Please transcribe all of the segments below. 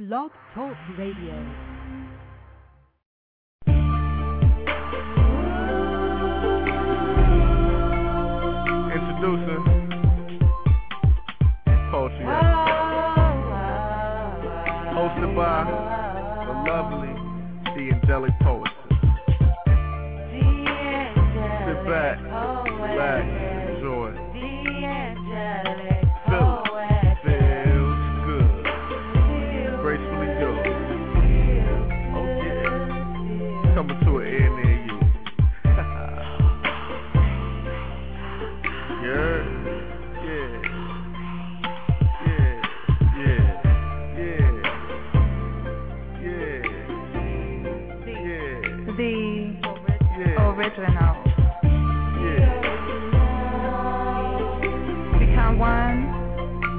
Blog Talk Radio.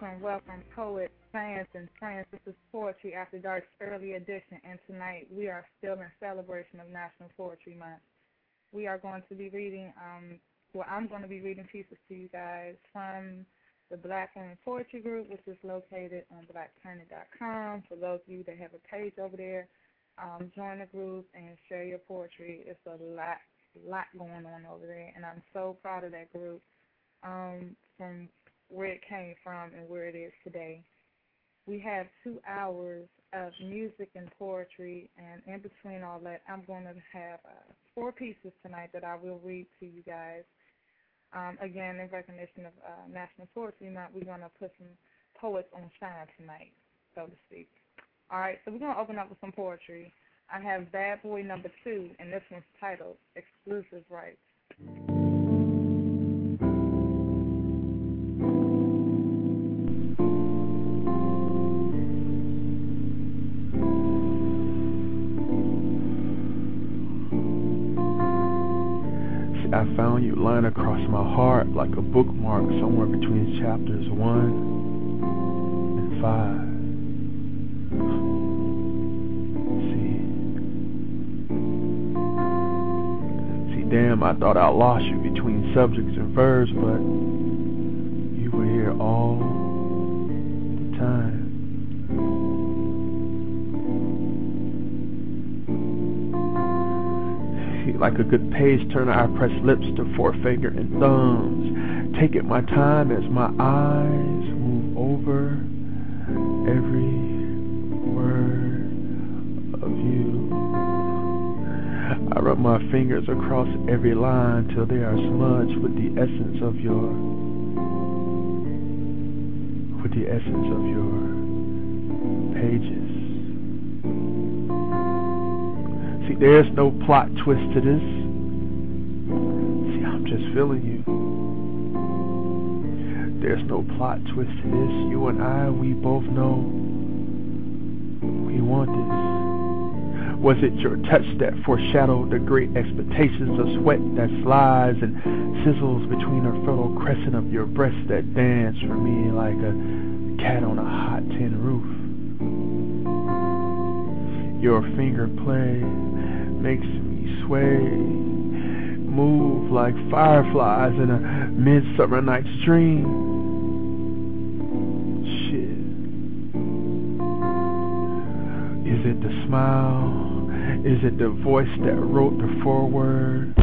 Welcome, welcome, poets, fans, and friends. This is Poetry After Dark's early edition, and tonight we are still in celebration of National Poetry Month. We are going to be reading, um, well, I'm going to be reading pieces to you guys from the Black Women Poetry Group, which is located on blackplanet.com. For those of you that have a page over there, um, join the group and share your poetry. It's a lot, lot going on over there, and I'm so proud of that group. Um, from where it came from and where it is today. We have two hours of music and poetry, and in between all that, I'm going to have uh, four pieces tonight that I will read to you guys. Um, again, in recognition of uh, National Poetry Month, we're going to put some poets on shine tonight, so to speak. All right, so we're going to open up with some poetry. I have Bad Boy number two, and this one's titled Exclusive Rights. Found you lying across my heart like a bookmark somewhere between chapters one and five. See, see, damn, I thought I lost you between subjects and verbs, but you were here all the time. Like a good page turner, I press lips to forefinger and thumbs, taking my time as my eyes move over every word of you. I rub my fingers across every line till they are smudged with the essence of your, with the essence of your pages. There's no plot twist to this. See, I'm just feeling you. There's no plot twist to this. You and I, we both know we want this. Was it your touch that foreshadowed the great expectations of sweat that slides and sizzles between a fertile crescent of your breasts that dance for me like a cat on a hot tin roof? Your finger play makes me sway, move like fireflies in a midsummer night's dream. Shit. Is it the smile? Is it the voice that wrote the foreword?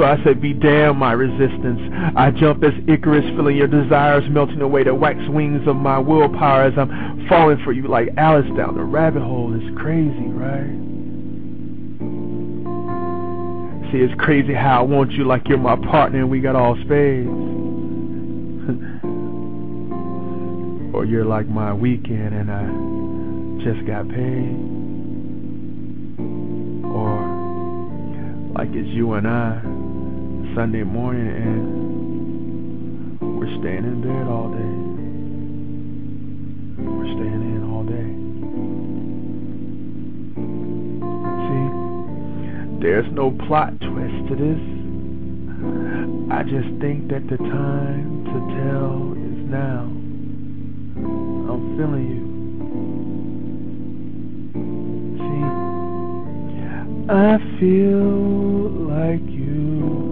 So I said, be damn my resistance. I jump as Icarus, feeling your desires melting away the wax wings of my willpower as I'm falling for you like Alice down the rabbit hole. It's crazy, right? See, it's crazy how I want you like you're my partner and we got all spades. or you're like my weekend and I just got paid. Or like it's you and I Sunday morning and we're staying in bed all day. We're staying in all day. See, there's no plot twist to this. I just think that the time to tell is now. I'm feeling you. See, I feel like you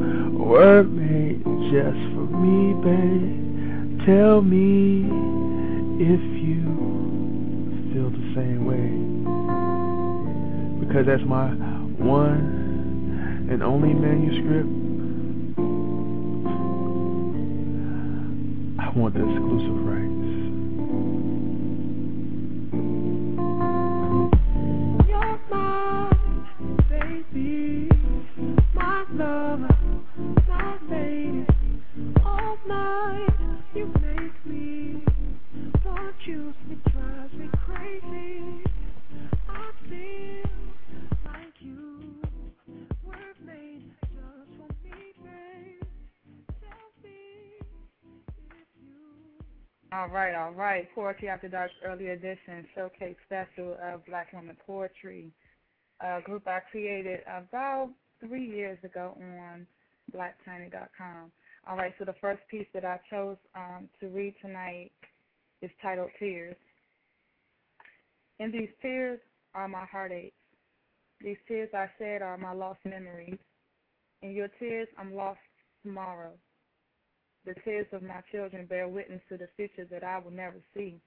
were made just for me, babe. Tell me if you feel the same way. Because that's my one and only manuscript. I want the exclusive rights. You're my baby, my lover. All right, all right. Poetry After Dark's early edition showcase special of Black women poetry. A group I created about three years ago on blacktiny.com. All right, so the first piece that I chose um, to read tonight is titled Tears. In these tears are my heartaches. These tears I shed are my lost memories. In your tears, I'm lost tomorrow. The tears of my children bear witness to the future that I will never see.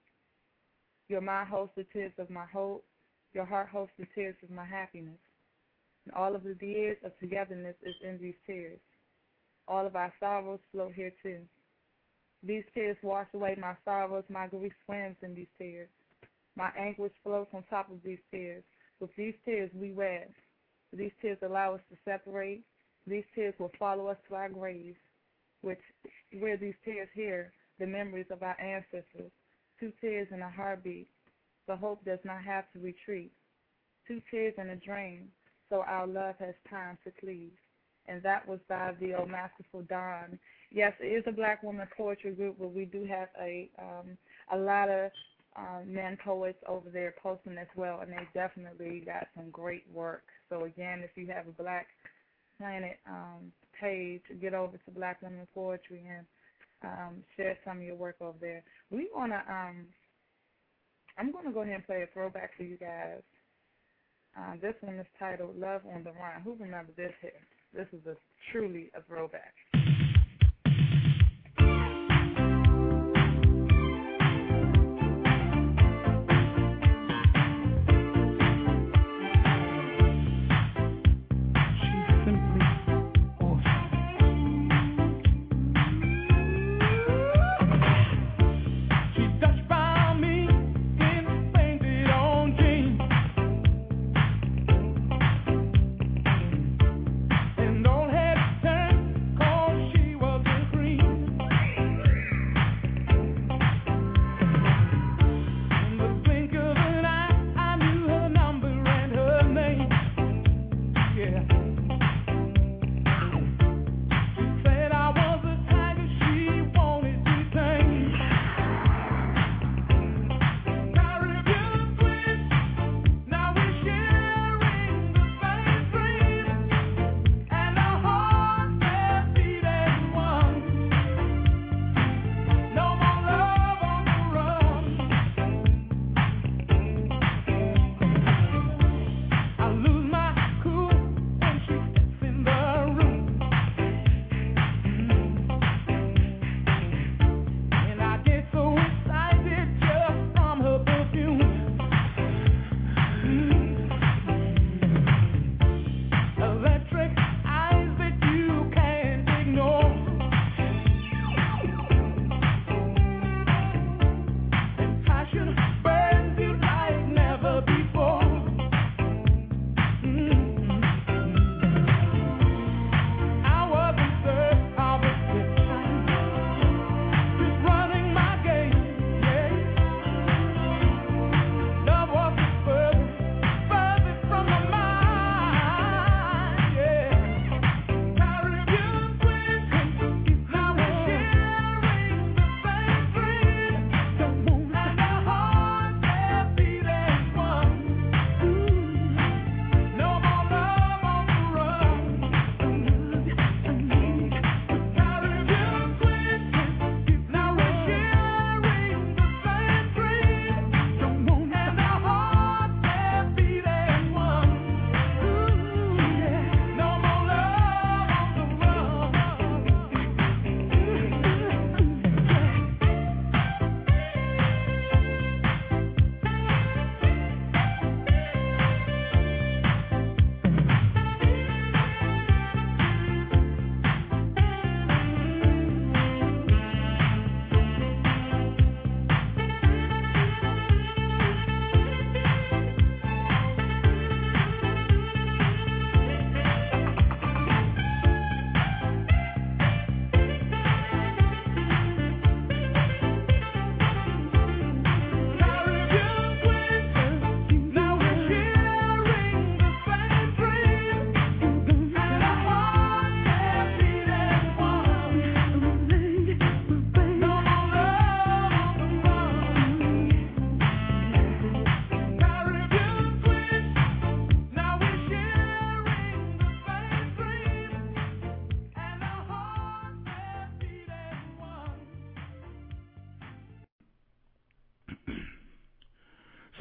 Your mind holds the tears of my hope. Your heart holds the tears of my happiness. And all of the years of togetherness is in these tears. All of our sorrows flow here too. These tears wash away my sorrows. My grief swims in these tears. My anguish floats on top of these tears. With these tears we wed. These tears allow us to separate. These tears will follow us to our graves, which where these tears here, the memories of our ancestors. Two tears in a heartbeat, so hope does not have to retreat. Two tears in a dream, so our love has time to cleave. And that was by the old masterful Don. Yes, it is a black woman poetry group, but we do have a um, a lot of um, men poets over there posting as well, and they definitely got some great work. So again, if you have a Black Planet um, page, get over to Black Women Poetry and um, share some of your work over there. We wanna um, I'm gonna go ahead and play a throwback for you guys. Uh, this one is titled "Love on the Run." Who remembers this here? This is a truly a throwback.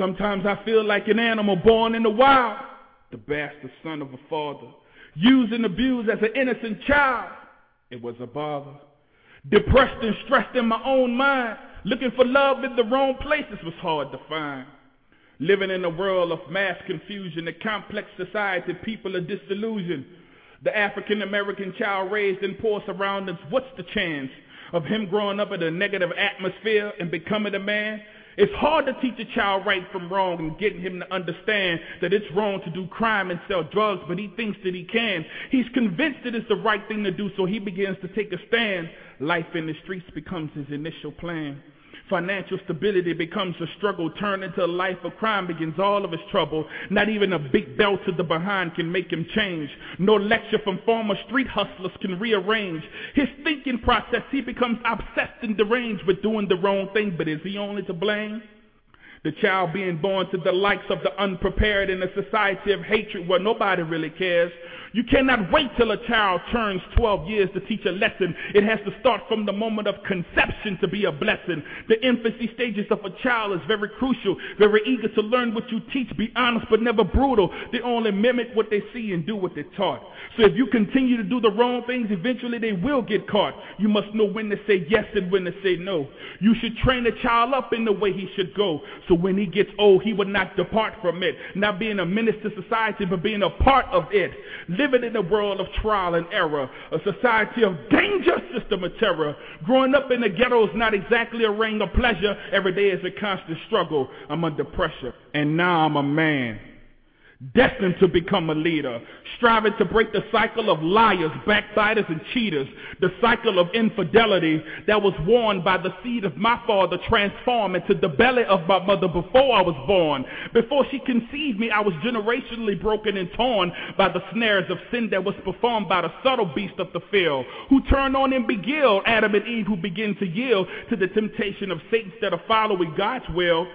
Sometimes I feel like an animal born in the wild, the bastard son of a father, used and abused as an innocent child. It was a bother. Depressed and stressed in my own mind, looking for love in the wrong places was hard to find. Living in a world of mass confusion, a complex society, people are disillusioned. The African American child raised in poor surroundings, what's the chance of him growing up in a negative atmosphere and becoming a man? It's hard to teach a child right from wrong and getting him to understand that it's wrong to do crime and sell drugs, but he thinks that he can. He's convinced that it's the right thing to do, so he begins to take a stand. Life in the streets becomes his initial plan. Financial stability becomes a struggle, turned into a life of crime begins all of his trouble. Not even a big belt to the behind can make him change. No lecture from former street hustlers can rearrange his thinking process. He becomes obsessed and deranged with doing the wrong thing, but is he only to blame? The child being born to the likes of the unprepared in a society of hatred where nobody really cares. You cannot wait till a child turns 12 years to teach a lesson. It has to start from the moment of conception to be a blessing. The infancy stages of a child is very crucial, very eager to learn what you teach. Be honest but never brutal. They only mimic what they see and do what they're taught. So if you continue to do the wrong things, eventually they will get caught. You must know when to say yes and when to say no. You should train a child up in the way he should go. So when he gets old, he will not depart from it. Not being a menace to society, but being a part of it living in a world of trial and error, a society of danger, system of terror. Growing up in the ghetto is not exactly a ring of pleasure. Every day is a constant struggle. I'm under pressure. And now I'm a man destined to become a leader, striving to break the cycle of liars, backbiters, and cheaters, the cycle of infidelity that was worn by the seed of my father transformed into the belly of my mother before I was born. Before she conceived me, I was generationally broken and torn by the snares of sin that was performed by the subtle beast of the field, who turned on and beguiled Adam and Eve, who began to yield to the temptation of Satan instead of following God's will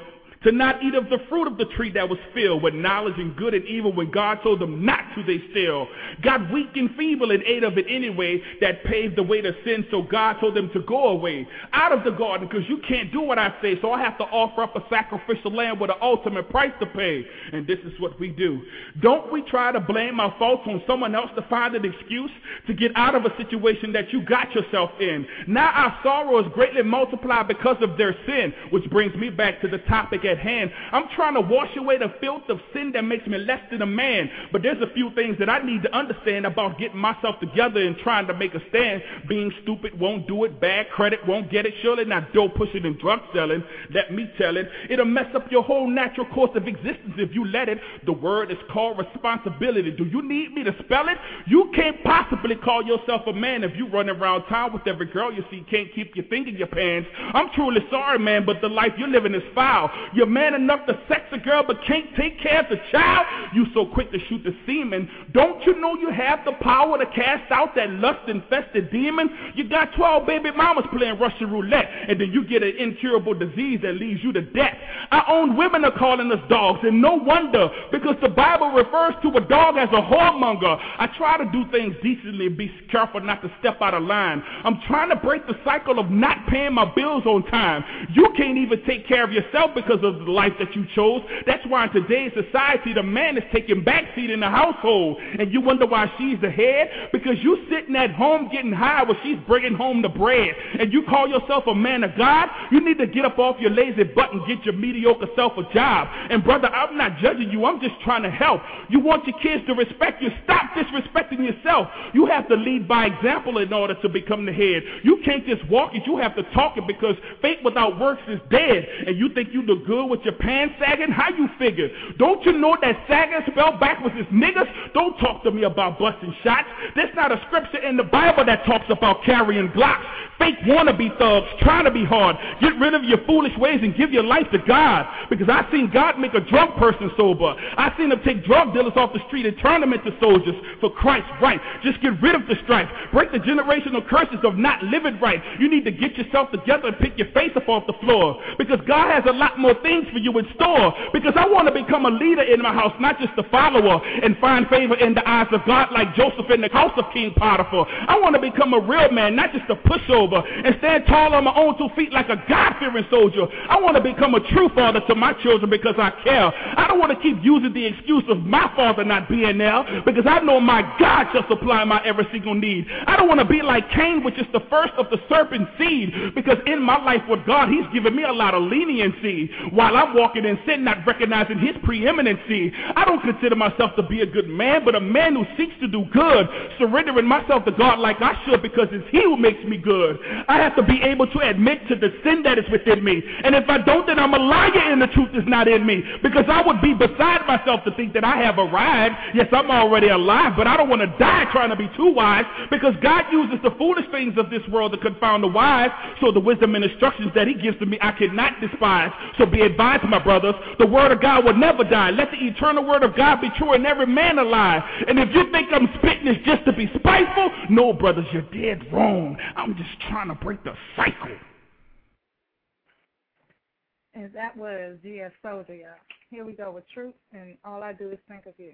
to not eat of the fruit of the tree that was filled with knowledge and good and evil when God told them not to, they still got weak and feeble and ate of it anyway that paved the way to sin. So God told them to go away out of the garden because you can't do what I say. So I have to offer up a sacrificial lamb with an ultimate price to pay. And this is what we do. Don't we try to blame our faults on someone else to find an excuse to get out of a situation that you got yourself in? Now our sorrow is greatly multiplied because of their sin, which brings me back to the topic at hand. I'm trying to wash away the filth of sin that makes me less than a man. But there's a few things that I need to understand about getting myself together and trying to make a stand. Being stupid won't do it. Bad credit won't get it. Surely not dope pushing and drug selling. Let me tell it. It'll mess up your whole natural course of existence if you let it. The word is called responsibility. Do you need me to spell it? You can't possibly call yourself a man if you run around town with every girl you see. Can't keep your thing in your pants. I'm truly sorry, man, but the life you're living is foul. Man enough to sex a girl but can't take care of the child? You so quick to shoot the semen. Don't you know you have the power to cast out that lust-infested demon? You got 12 baby mamas playing Russian roulette, and then you get an incurable disease that leads you to death. Our own women are calling us dogs, and no wonder, because the Bible refers to a dog as a whoremonger. I try to do things decently and be careful not to step out of line. I'm trying to break the cycle of not paying my bills on time. You can't even take care of yourself because of the life that you chose. That's why in today's society, the man is taking backseat in the household. And you wonder why she's the head? Because you sitting at home getting high while she's bringing home the bread. And you call yourself a man of God? You need to get up off your lazy butt and get your mediocre self a job. And brother, I'm not judging you. I'm just trying to help. You want your kids to respect you. Stop disrespecting yourself. You have to lead by example in order to become the head. You can't just walk it. You have to talk it because faith without works is dead. And you think you look good with your pants sagging? How you figure? Don't you know that sagging spelled backwards is niggas? Don't talk to me about busting shots. There's not a scripture in the Bible that talks about carrying blocks. Fake wannabe thugs trying to be hard. Get rid of your foolish ways and give your life to God. Because I've seen God make a drunk person sober. I've seen him take drug dealers off the street and turn them into soldiers for Christ's right. Just get rid of the strife. Break the generational curses of not living right. You need to get yourself together and pick your face up off the floor. Because God has a lot more things for you in store because I want to become a leader in my house, not just a follower and find favor in the eyes of God like Joseph in the house of King Potiphar. I want to become a real man, not just a pushover and stand tall on my own two feet like a God-fearing soldier. I want to become a true father to my children because I care. I don't want to keep using the excuse of my father not being there because I know my God shall supply my every single need. I don't want to be like Cain, which is the first of the serpent seed because in my life with God, he's given me a lot of leniency while I'm walking in sin, not recognizing his preeminency. I don't consider myself to be a good man, but a man who seeks to do good, surrendering myself to God like I should because it's he who makes me good. I have to be able to admit to the sin that is within me. And if I don't, then I'm a liar and the truth is not in me because I would be beside myself to think that I have arrived. Yes, I'm already alive, but I don't want to die trying to be too wise because God uses the foolish things of this world to confound the wise. So the wisdom and instructions that he gives to me, I cannot despise. So be advised, my brothers, the word of God will never die. Let the eternal word of God be true and every man alive. And if you think I'm spitting this just to be spiteful, no, brothers, you're dead wrong. I'm just trying to break the cycle. And that was G.S. Soldier. Here we go with truth, and all I do is think of you.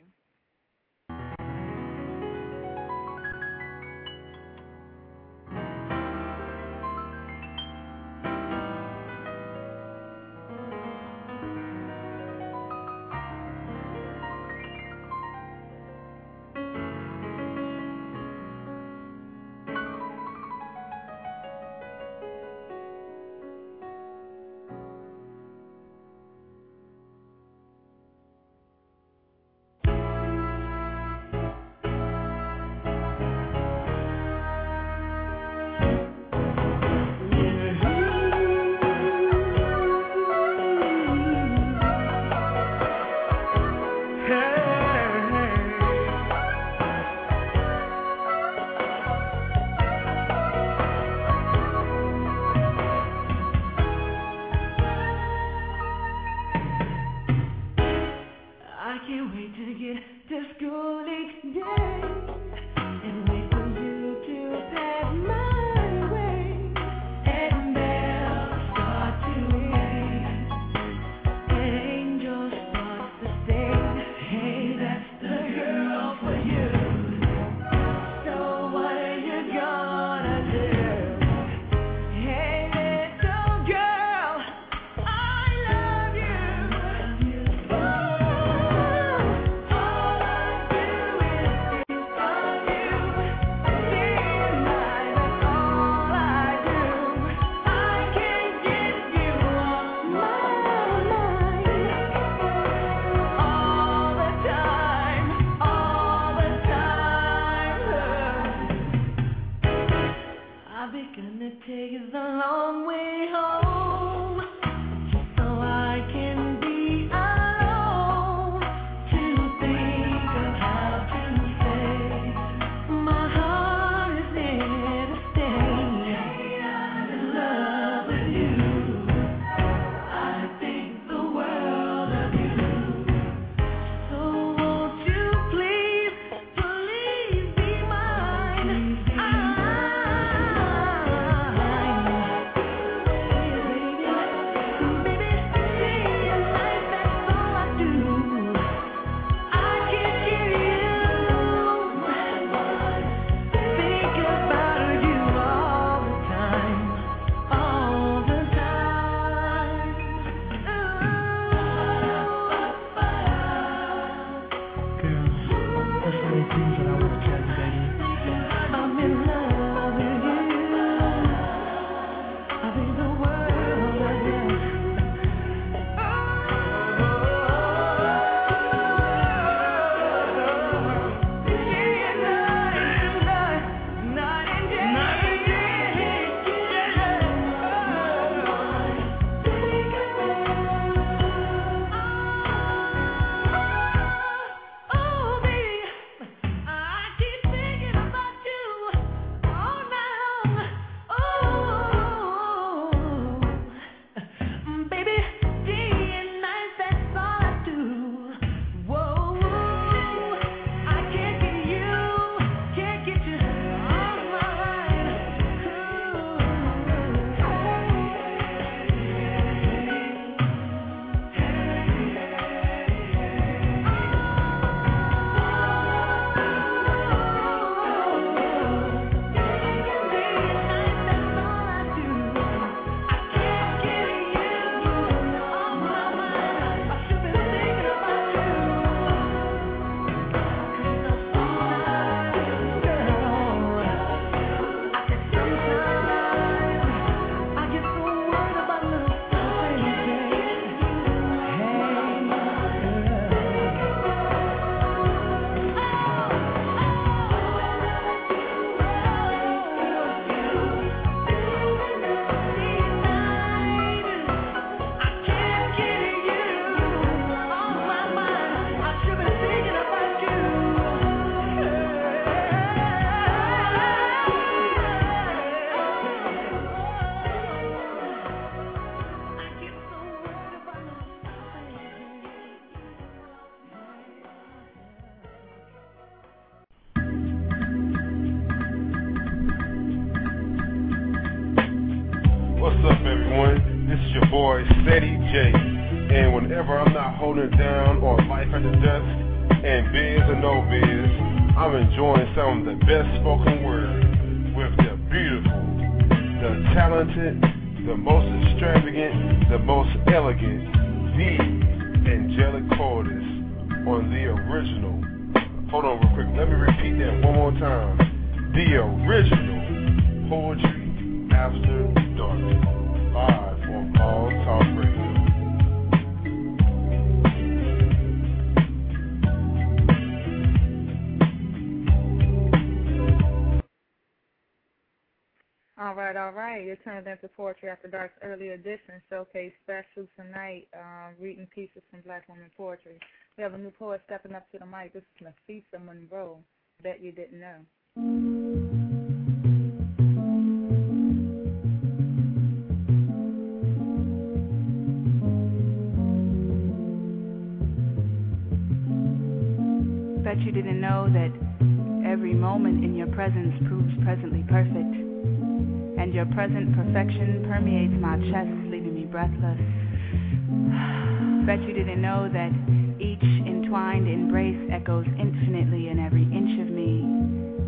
Present perfection permeates my chest, leaving me breathless. Bet you didn't know that each entwined embrace echoes infinitely in every inch of me,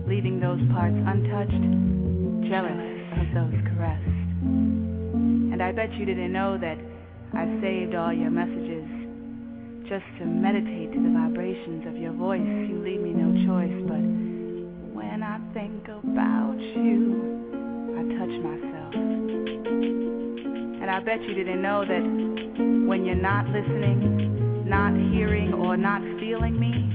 leaving those parts untouched, jealous of those caressed. And I bet you didn't know that I saved all your messages just to meditate to the vibrations of your voice. You leave me no choice, but when I think about you, touch myself. And I bet you didn't know that when you're not listening, not hearing, or not feeling me,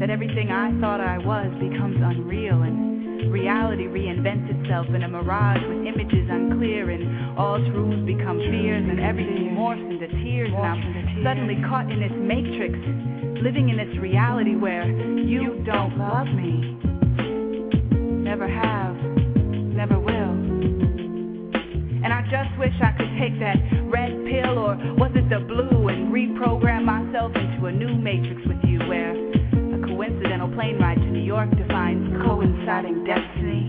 that everything I thought I was becomes unreal and reality reinvents itself in a mirage with images unclear and all truths become fears and everything morphs into tears and I'm suddenly caught in this matrix, living in this reality where you don't love me. Never have, never will. And I just wish I could take that red pill or was it the blue and reprogram myself into a new matrix with you where a coincidental plane ride to New York defines coinciding destiny.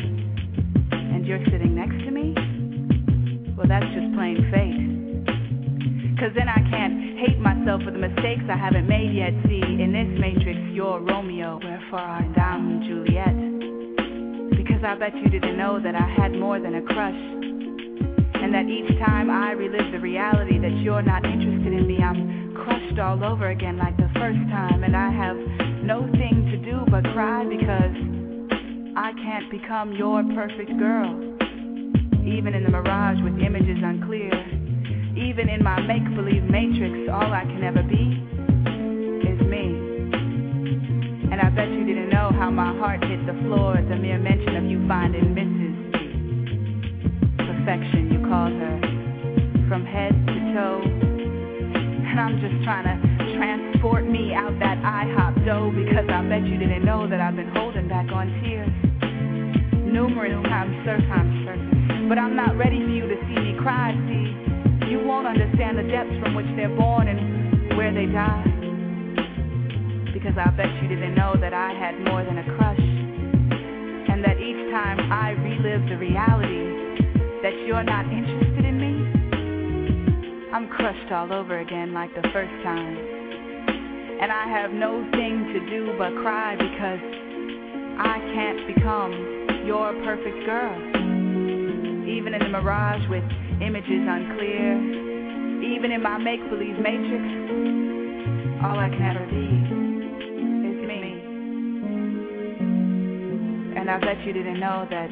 And you're sitting next to me? Well, that's just plain fate. Cause then I can't hate myself for the mistakes I haven't made yet. See, in this matrix, you're Romeo, wherefore art thou Juliet. Because I bet you didn't know that I had more than a crush. And that each time I relive the reality that you're not interested in me, I'm crushed all over again like the first time. And I have no thing to do but cry because I can't become your perfect girl. Even in the mirage with images unclear, even in my make believe matrix, all I can ever be is me. And I bet you didn't know how my heart hit the floor at the mere mention of you finding Mrs. Perfection, you called her, from head to toe. And I'm just trying to transport me out that IHOP dough because I bet you didn't know that I've been holding back on tears numerous times, sometimes certain. But I'm not ready for you to see me cry. See, you won't understand the depths from which they're born and where they die. Because I bet you didn't know that I had more than a crush. And that each time I relive the reality that you're not interested in me, I'm crushed all over again like the first time. And I have no thing to do but cry because I can't become your perfect girl. Even in the mirage with images unclear, even in my make believe matrix, all I can ever be And I bet you didn't know that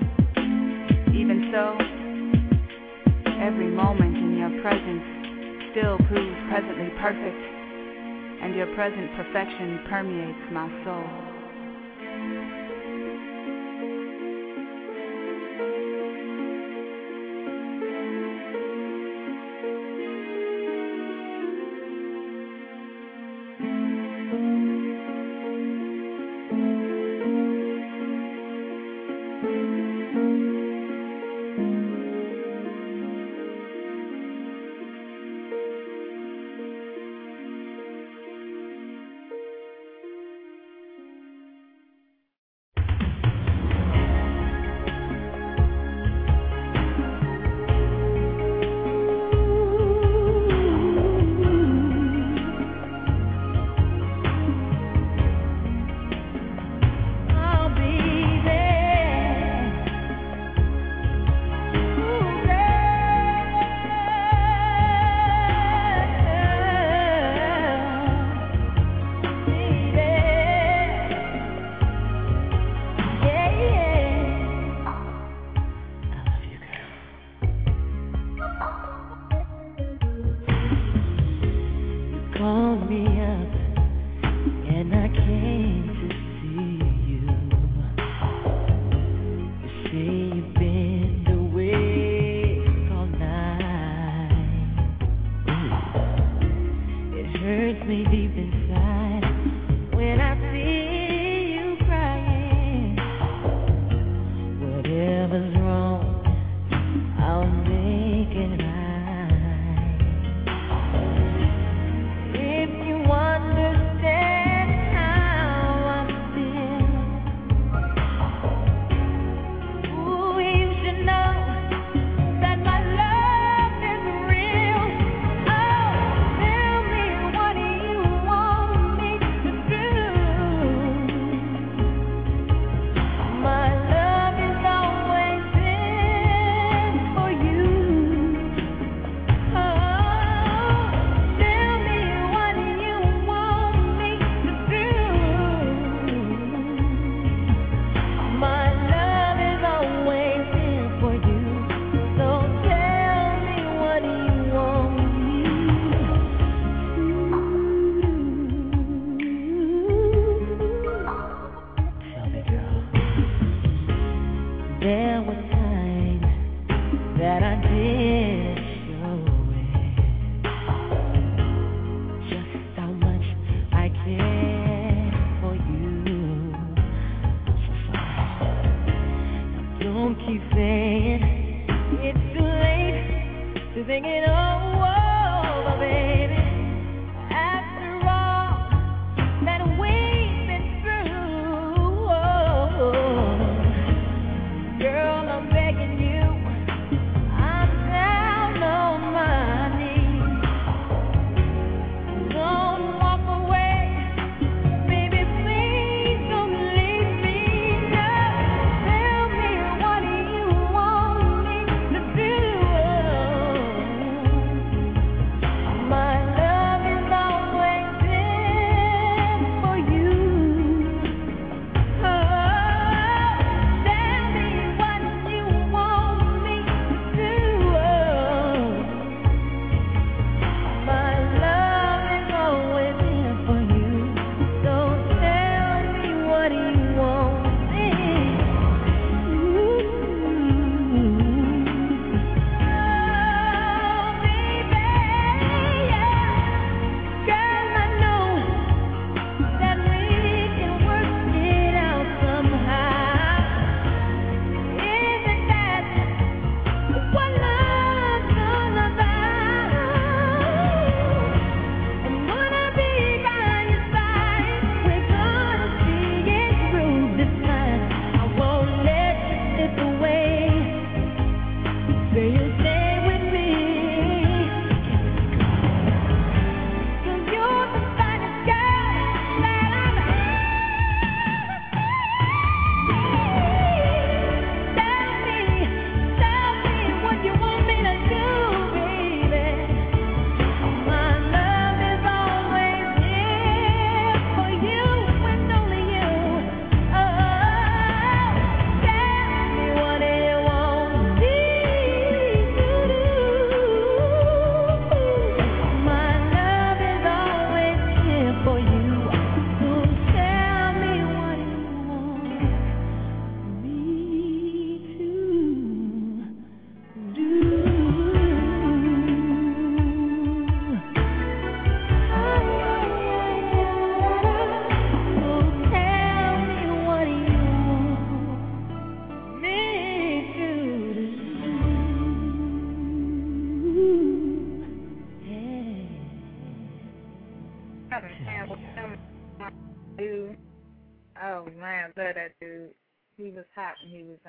even so, every moment in your presence still proves presently perfect, and your present perfection permeates my soul.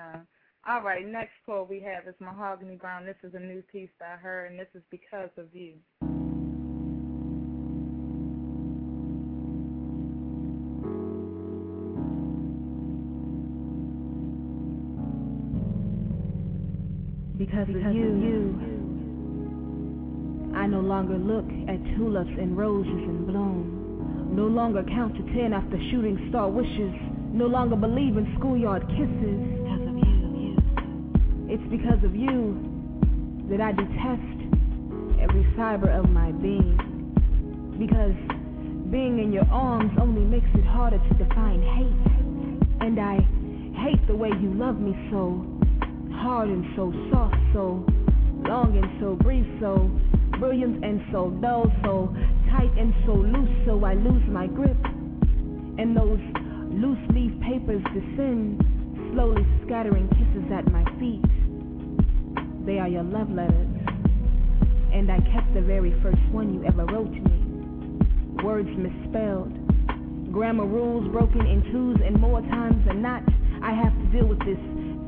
And he was um. All right, next call we have is Mahogany Browne. This is a new piece by her, and this is because of you. Because, because of you, you, I no longer look at tulips and roses in bloom. No longer count to ten after shooting star wishes. No longer believe in schoolyard kisses. It's because of you that I detest every fiber of my being. Because being in your arms only makes it harder to define hate. And I hate the way you love me so hard and so soft, so long and so brief, so brilliant and so dull, so tight and so loose, so I lose my grip. And those loose leaf papers descend, slowly scattering kisses at my feet. They are your love letters, and I kept the very first one you ever wrote me. Words misspelled, grammar rules broken in twos, and more times than not, I have to deal with this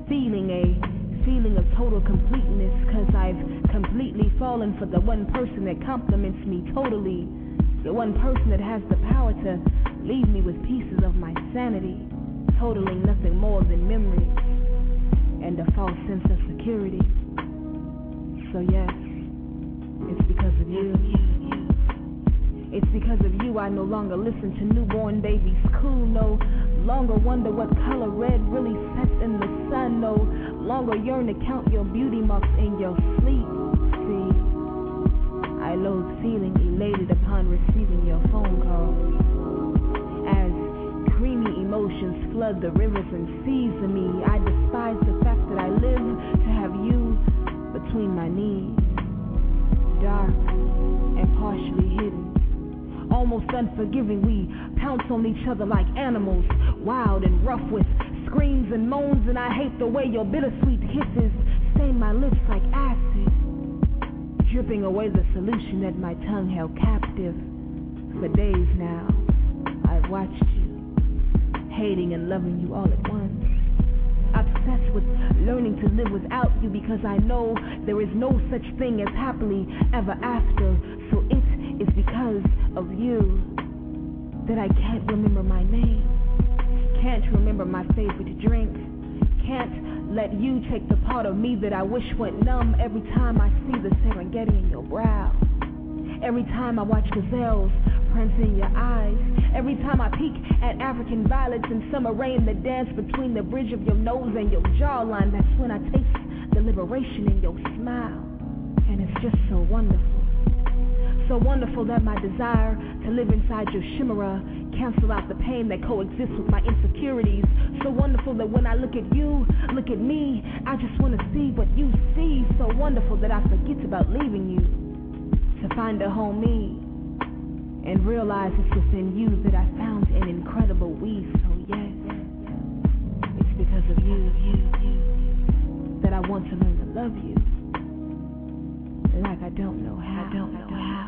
feeling, a feeling of total completeness cause I've completely fallen for the one person that compliments me totally the one person that has the power to leave me with pieces of my sanity totaling nothing more than memories and a false sense of security so yes it's because of you it's because of you I no longer listen to newborn babies cool no longer wonder what color red really sets in the sun no longer yearn to count your beauty marks in your sleep. See, I loathe feeling elated upon receiving your phone call. Emotions flood the rivers and seas of me, I despise the fact that I live to have you between my knees, dark and partially hidden. Almost unforgiving, we pounce on each other like animals, wild and rough with screams and moans, and I hate the way your bittersweet kisses stain my lips like acid. dripping away the solution that my tongue held captive. For days now, I've watched you, hating and loving you all at once. Obsessed with learning to live without you because I know there is no such thing as happily ever after. So it is because of you that I can't remember my name, can't remember my favorite drink, can't let you take the part of me that I wish went numb every time I see the Serengeti in your brow. Every time I watch gazelles prance in your eyes. Every time I peek at African violets in summer rain that dance between the bridge of your nose and your jawline, that's when I taste the liberation in your smile. And it's just so wonderful. So wonderful that my desire to live inside your chimera cancel out the pain that coexists with my insecurities. So wonderful that when I look at you, look at me, I just want to see what you see. So wonderful that I forget about leaving you to find a home me and realize it's within you that I found an incredible we. So yes, it's because of you, you, you that I want to learn to love you like I don't know how. I don't know how.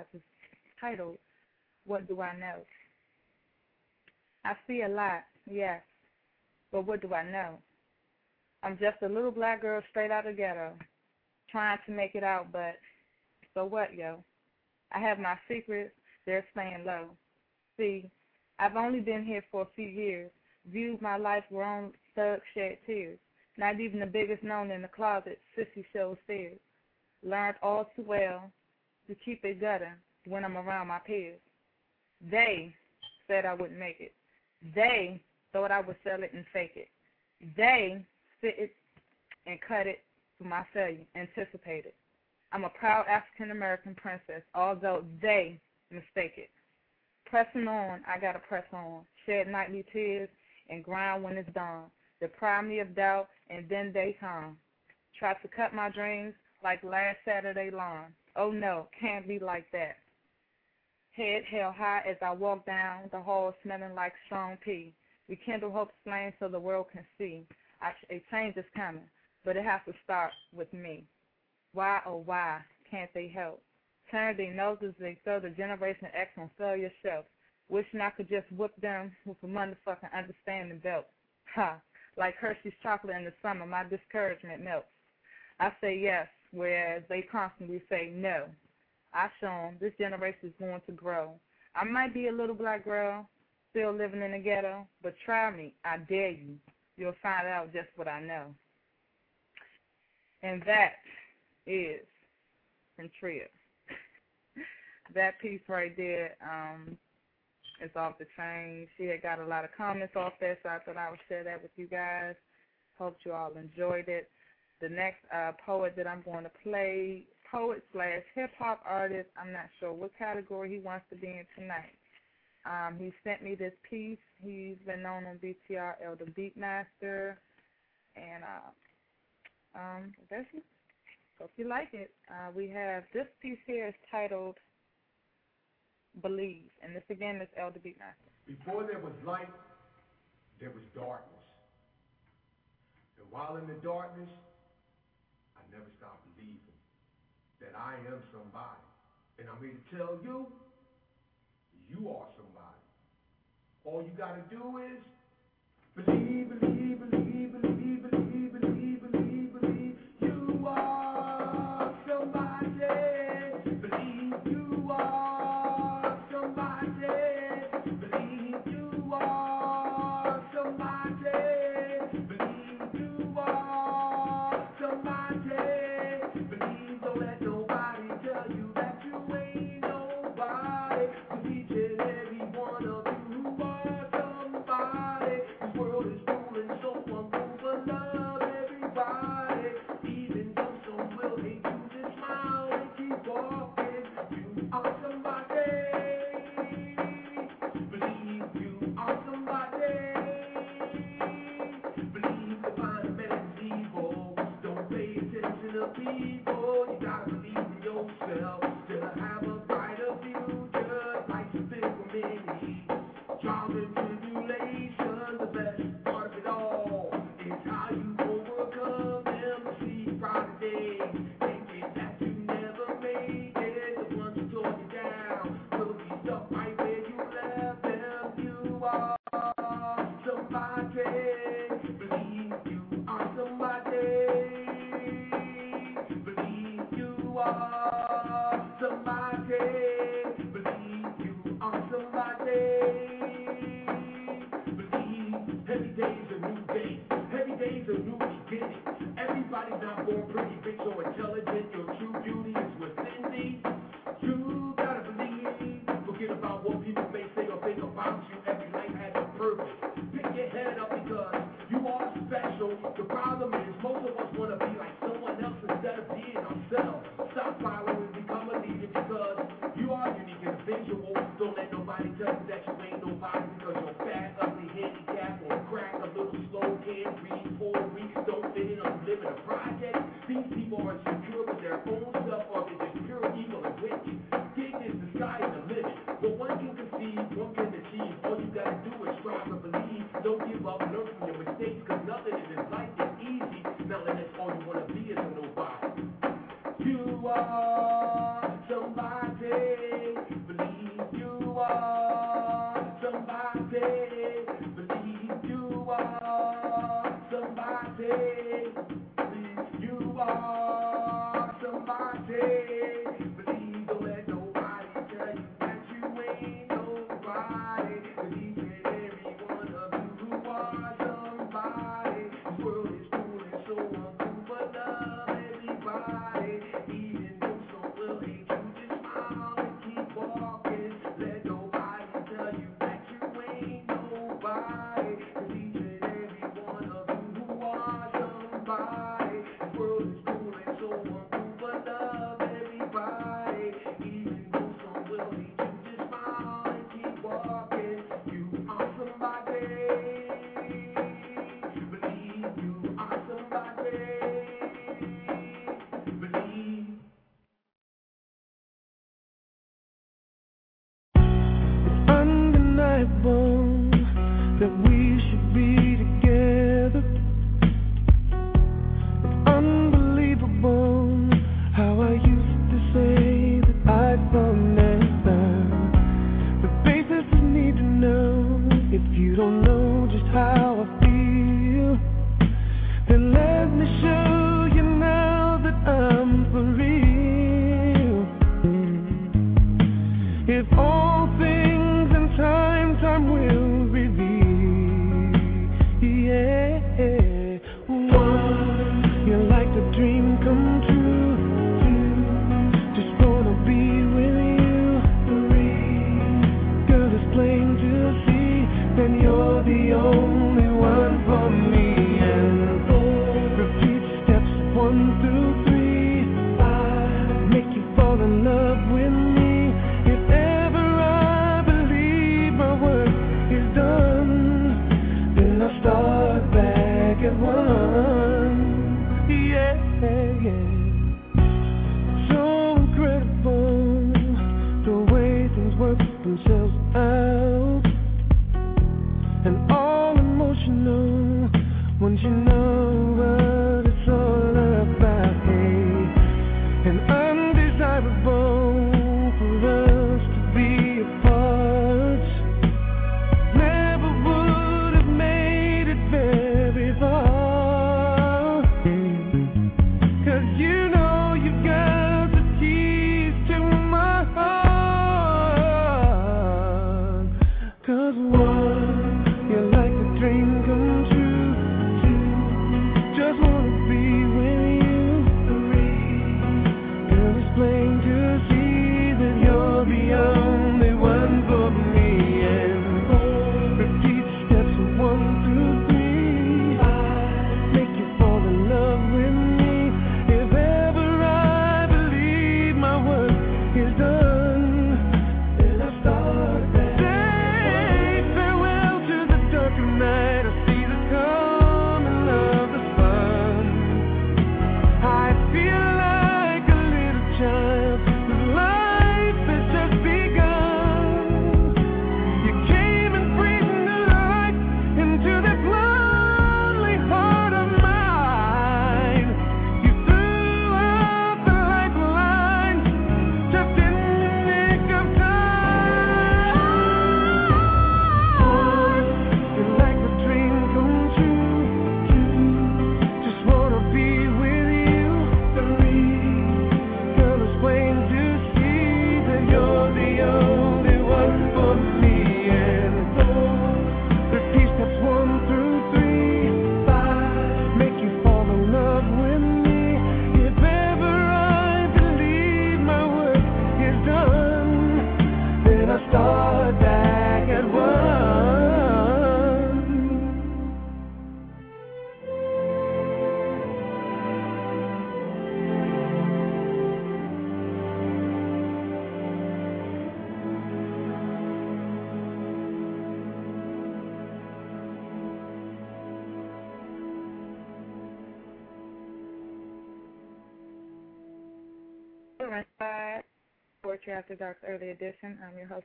Guys is titled, What Do I Know? I see a lot, yes, but what do I know? I'm just a little black girl straight out of ghetto, trying to make it out, but so what, yo? I have my secrets, they're staying low. See, I've only been here for a few years, viewed my life grown, thugs shed tears. Not even the biggest known in the closet, sissy shows fears. Learned all too well to keep it gutter when I'm around my peers. They said I wouldn't make it. They thought I would sell it and fake it. They sit it and cut it for my failure, anticipated. I'm a proud African American princess, although they mistake it. Pressing on, I gotta press on. Shed nightly tears and grind when it's done. Deprive me of doubt and then they come. Try to cut my dreams like last Saturday lawn. Oh no, can't be like that. Head held high as I walk down the hall smelling like strong pea. Rekindle hope's flame so the world can see. I, a change is coming, but it has to start with me. Why, oh why, can't they help? Turn their noses, they throw the Generation X on failure shelf. Wishing I could just whip them with a motherfucking understanding belt. Ha! Like Hershey's chocolate in the summer, my discouragement melts. I say yes, whereas they constantly say no. I show them this generation is going to grow. I might be a little black girl, still living in the ghetto, but try me. I dare you. You'll find out just what I know. And that is from Tria. that piece right there um, is off the chain. She had got a lot of comments off that, so I thought I would share that with you guys. Hope you all enjoyed it. The next uh, poet that I'm going to play, poet slash hip hop artist, I'm not sure what category he wants to be in tonight. Um, he sent me this piece. He's been known on BTR Elder Beatmaster, and uh, um, that's it. Hope you like it. Uh, we have this piece here is titled Believe, and this again is Elder Beatmaster. Before there was light, there was darkness. And while in the darkness, never stop believing that I am somebody. And I'm here to tell you, you are somebody. All you got to do is believe, believe, each and every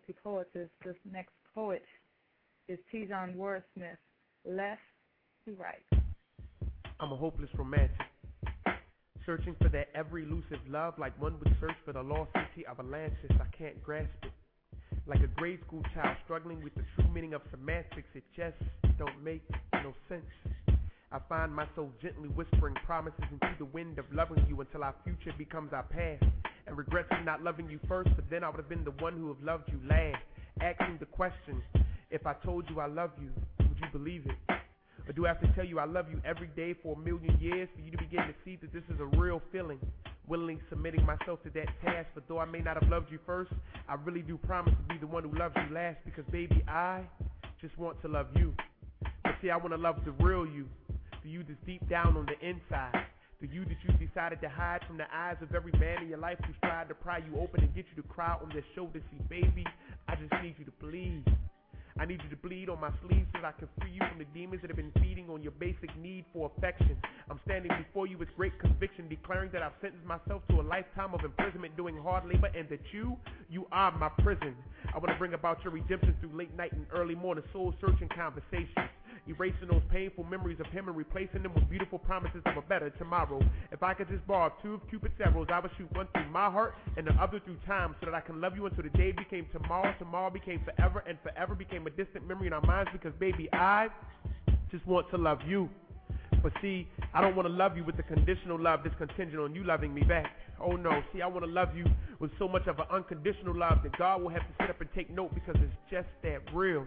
the poetess. This next poet is T-John Wordsmith, Left to Right. I'm a hopeless romantic. Searching for that ever elusive love like one would search for the lost city of Atlantis. I can't grasp it. Like a grade school child struggling with the true meaning of semantics, it just don't make no sense. I find myself gently whispering promises into the wind of loving you until our future becomes our past. And regrets for not loving you first, but then I would have been the one who have loved you last. Asking the question, if I told you I love you, would you believe it? Or do I have to tell you I love you every day for a million years for you to begin to see that this is a real feeling? Willingly submitting myself to that task, but though I may not have loved you first, I really do promise to be the one who loves you last because baby, I just want to love you. But see, I want to love the real you, the you that's deep down on the inside. The you that you decided to hide from the eyes of every man in your life who's tried to pry you open and get you to cry on their shoulder. See, baby, I just need you to bleed. I need you to bleed on my sleeve so that I can free you from the demons that have been feeding on your basic need for affection. I'm standing before you with great conviction, declaring that I've sentenced myself to a lifetime of imprisonment doing hard labor and that you, you are my prison. I want to bring about your redemption through late night and early morning soul searching conversations erasing those painful memories of him and replacing them with beautiful promises of a better tomorrow. If I could just borrow two of Cupid's arrows, I would shoot one through my heart and the other through time so that I can love you until the day became tomorrow, tomorrow became forever, and forever became a distant memory in our minds because, baby, I just want to love you. But see, I don't want to love you with the conditional love that's contingent on you loving me back. Oh no, see, I want to love you with so much of an unconditional love that God will have to sit up and take note because it's just that real.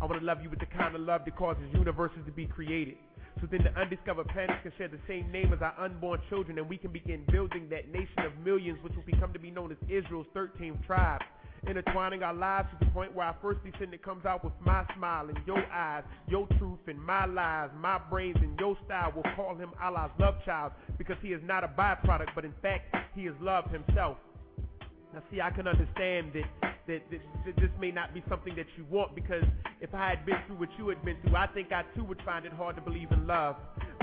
I want to love you with the kind of love that causes universes to be created. So then the undiscovered planets can share the same name as our unborn children, and we can begin building that nation of millions, which will become to be known as Israel's 13th tribe. Intertwining our lives to the point where our first descendant comes out with my smile and your eyes, your truth and my lies, my brains and your style. We'll call him Allah's love child because he is not a byproduct, but in fact, he is love himself. Now, see, I can understand that, that, that, that this may not be something that you want because if I had been through what you had been through, I think I too would find it hard to believe in love.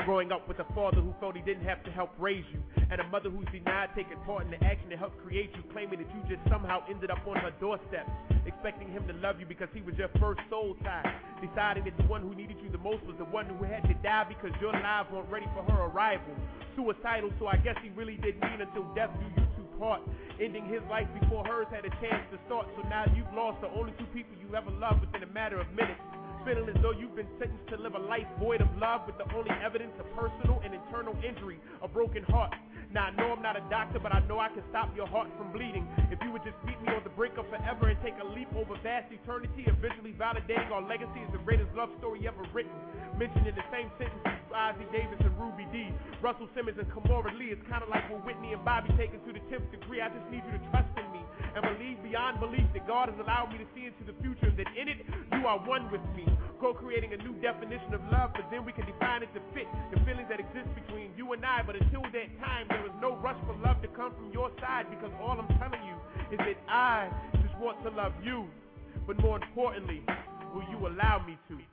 Growing up with a father who felt he didn't have to help raise you, and a mother who's denied taking part in the action to help create you, claiming that you just somehow ended up on her doorstep, expecting him to love you because he was your first soul tie, deciding that the one who needed you the most was the one who had to die because your lives weren't ready for her arrival. Suicidal, so I guess he really did mean until death do you two part, ending his life before hers had a chance to start. So now you've lost the only two people you ever loved within a matter of minutes. Feeling as though you've been sentenced to live a life void of love with the only evidence of personal and internal injury, a broken heart. Now I know I'm not a doctor, but I know I can stop your heart from bleeding. If you would just beat me on the brink of forever and take a leap over vast eternity, eventually validating our legacy is the greatest love story ever written. Mentioned in the same sentence as Ossie Davis and Ruby Dee, Russell Simmons and Kimora Lee. It's kind of like when Whitney and Bobby taken to the 10th degree. I just need you to trust in me and believe beyond belief that God has allowed me to see into the future and that in it you are one with me. Co-creating a new definition of love, but then we can define it to fit the feelings that exist between you and I. But until that time, there is no rush for love to come from your side because all I'm telling you is that I just want to love you. But more importantly, will you allow me to?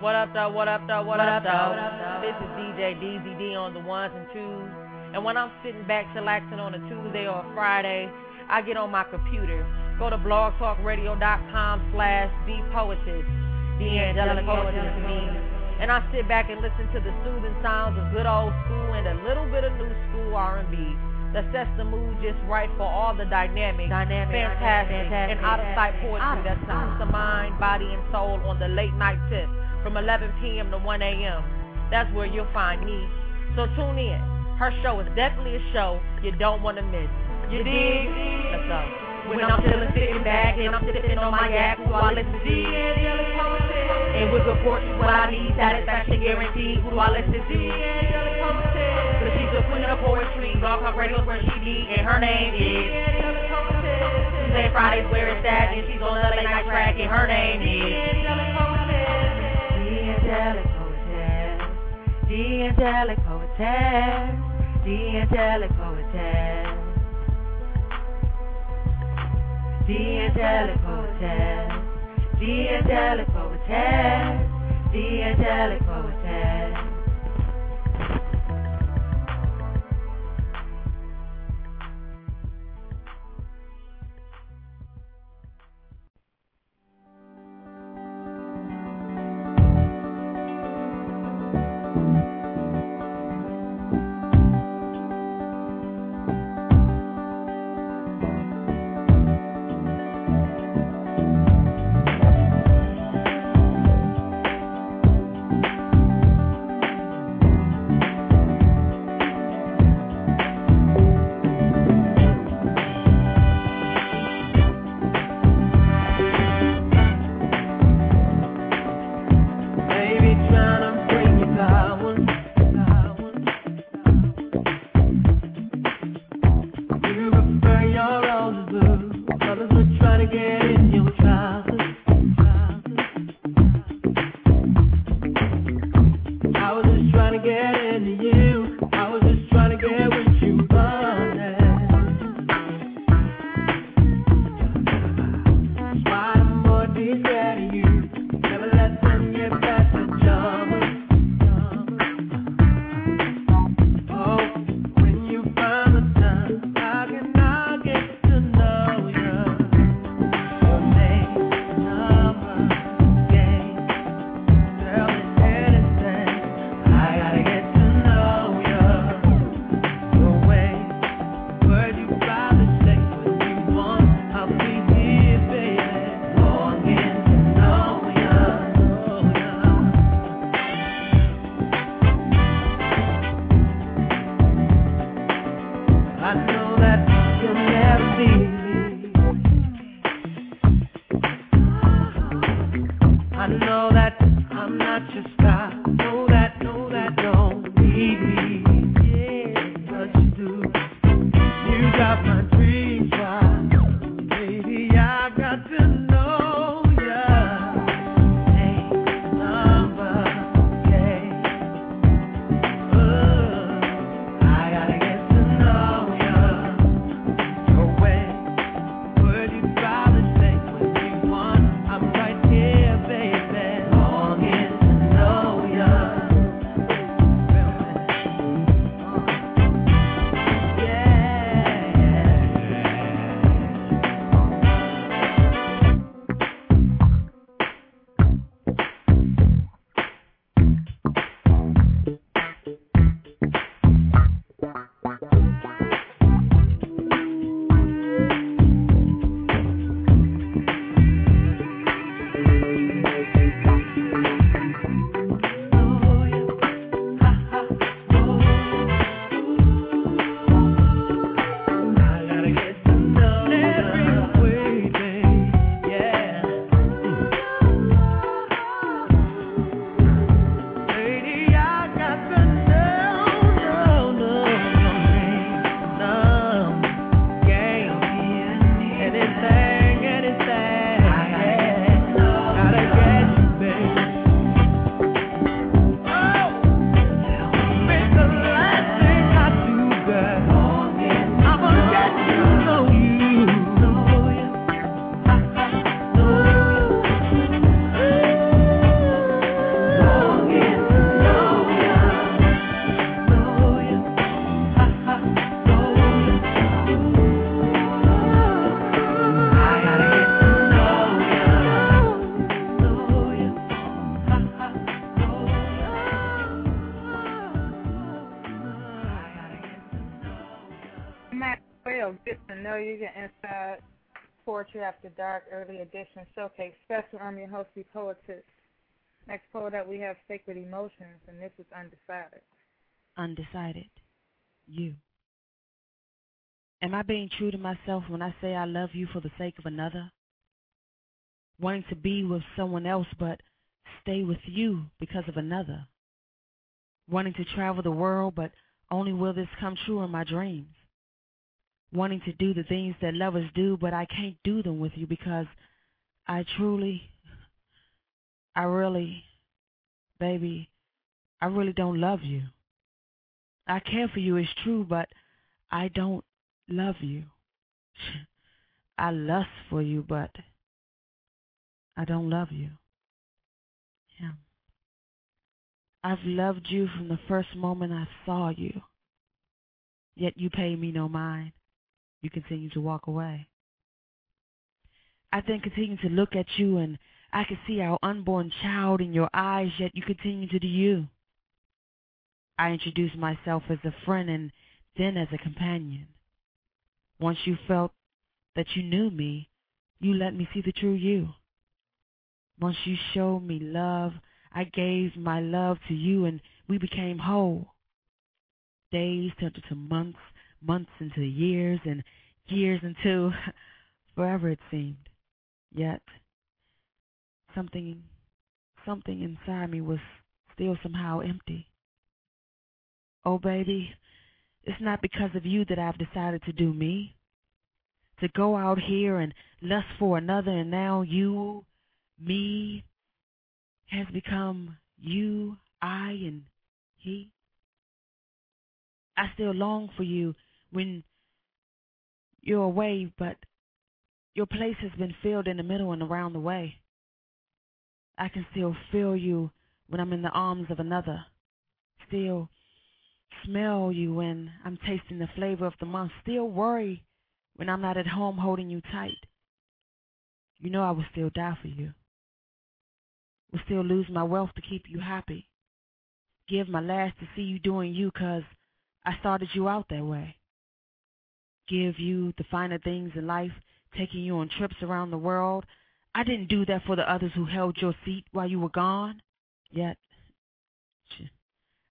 What up, though? What up, though? What, what up, though? This is DJ DZD on the ones and twos. And when I'm sitting back chillaxing on a Tuesday or a Friday, I get on my computer, go to blogtalkradio.com slash thepoetess, the angelic poetess me, and I sit back and listen to the soothing sounds of good old school and a little bit of new school R&B that sets the mood just right for all the dynamic, Dynamic, fantastic, fantastic, and out-of-sight poetry out that soothes the mind, body, and soul on the late night tip from 11 p.m. to 1 a.m. That's where you'll find me. So tune in. Her show is definitely a show you don't want to miss. You dig? Let's go. When I'm chillin' sitting back and I'm sipping on my yak, who I listen to? And with fortune, what I need, satisfaction guaranteed. Who do I listen to? Cause she's the queen of poetry. Blog Talk Radio's where she be, and her name is. Tuesday, Fridays where it's at, and she's on the late night track, and her name is. The angelic poetess. The angelic poetess. The angelic poetess. The angelic poetess. the angelic poetess, the angelic poetess. Dark Edition Showcase Special. I'm your host, D'Poetess. Next poet up, we have Sacred Emotions, and this is Undecided. Undecided. You. Am I being true to myself when I say I love you for the sake of another? Wanting to be with someone else but stay with you because of another? Wanting to travel the world but only will this come true in my dreams? Wanting to do the things that lovers do but I can't do them with you because I truly, I really, baby, I really don't love you. I care for you, it's true, but I don't love you. I lust for you, but I don't love you. Him. I've loved you from the first moment I saw you. Yet you pay me no mind. You continue to walk away. I then continue to look at you and I can see our unborn child in your eyes, yet you continue to do you. I introduced myself as a friend and then as a companion. Once you felt that you knew me, you let me see the true you. Once you showed me love, I gave my love to you and we became whole. Days turned into months, months into years, and years into forever it seemed. Yet something something inside me was still somehow empty. Oh baby, it's not because of you that I've decided to do me. To go out here and lust for another and now you, me, has become you, I, and he. I still long for you when you're away, but your place has been filled in the middle and around the way. I can still feel you when I'm in the arms of another. Still smell you when I'm tasting the flavor of the month. Still worry when I'm not at home holding you tight. You know I will still die for you. Will still lose my wealth to keep you happy. Give my last to see you doing you 'cause I started you out that way. Give you the finer things in life, taking you on trips around the world. I didn't do that for the others who held your seat while you were gone. Yet,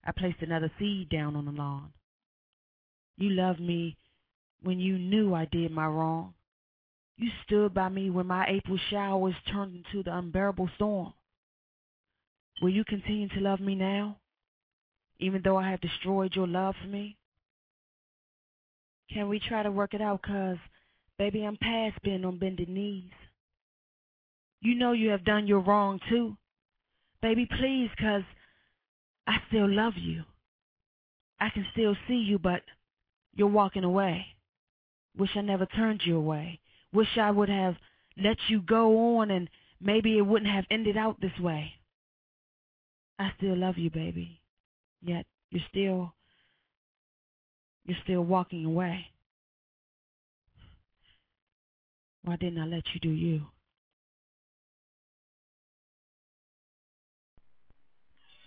I placed another seed down on the lawn. You loved me when you knew I did my wrong. You stood by me when my April showers turned into the unbearable storm. Will you continue to love me now, even though I have destroyed your love for me? Can we try to work it out? Cause, baby, I'm past being on bended knees. You know you have done your wrong too. Baby, please, cause I still love you. I can still see you, but you're walking away. Wish I never turned you away. Wish I would have let you go on and maybe it wouldn't have ended out this way. I still love you, baby. Yet you're still you're still walking away. Why didn't I let you do you?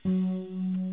There's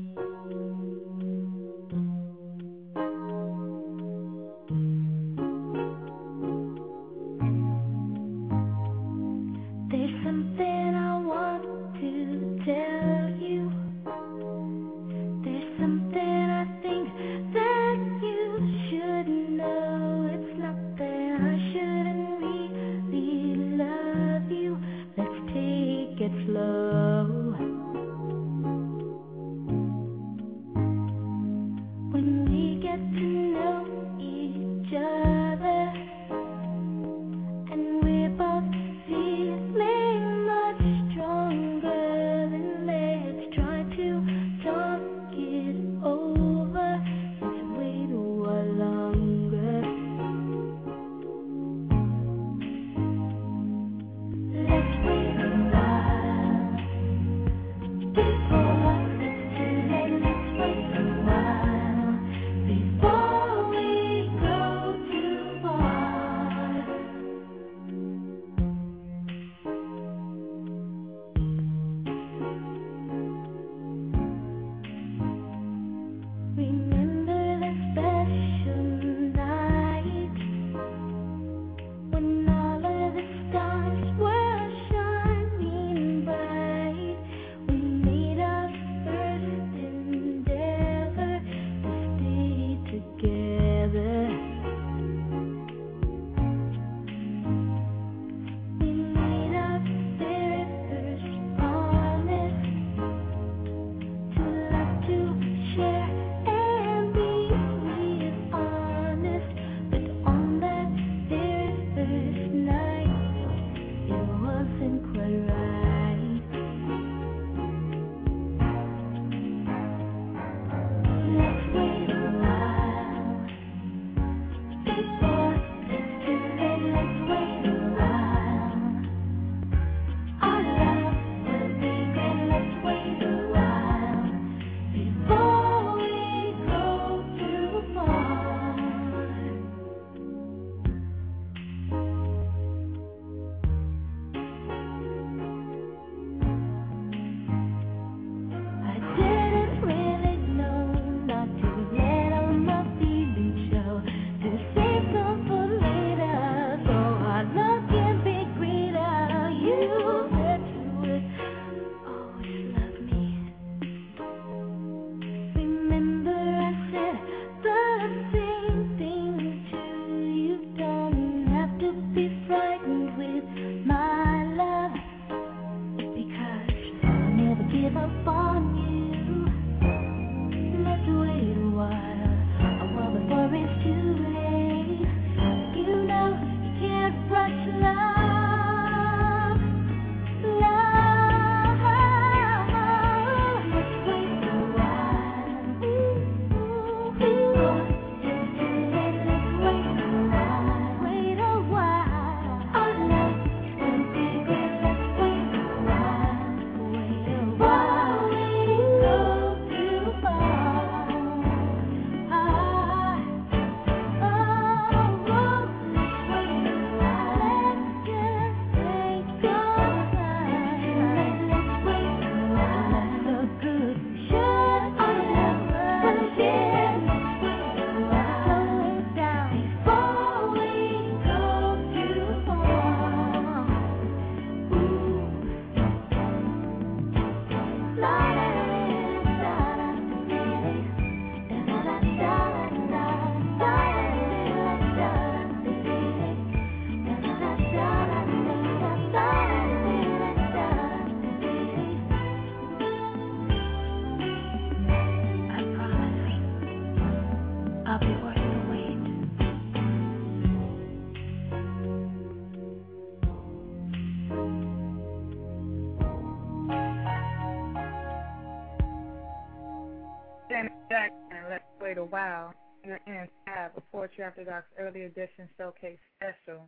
Poetry After Dark's early edition showcase special.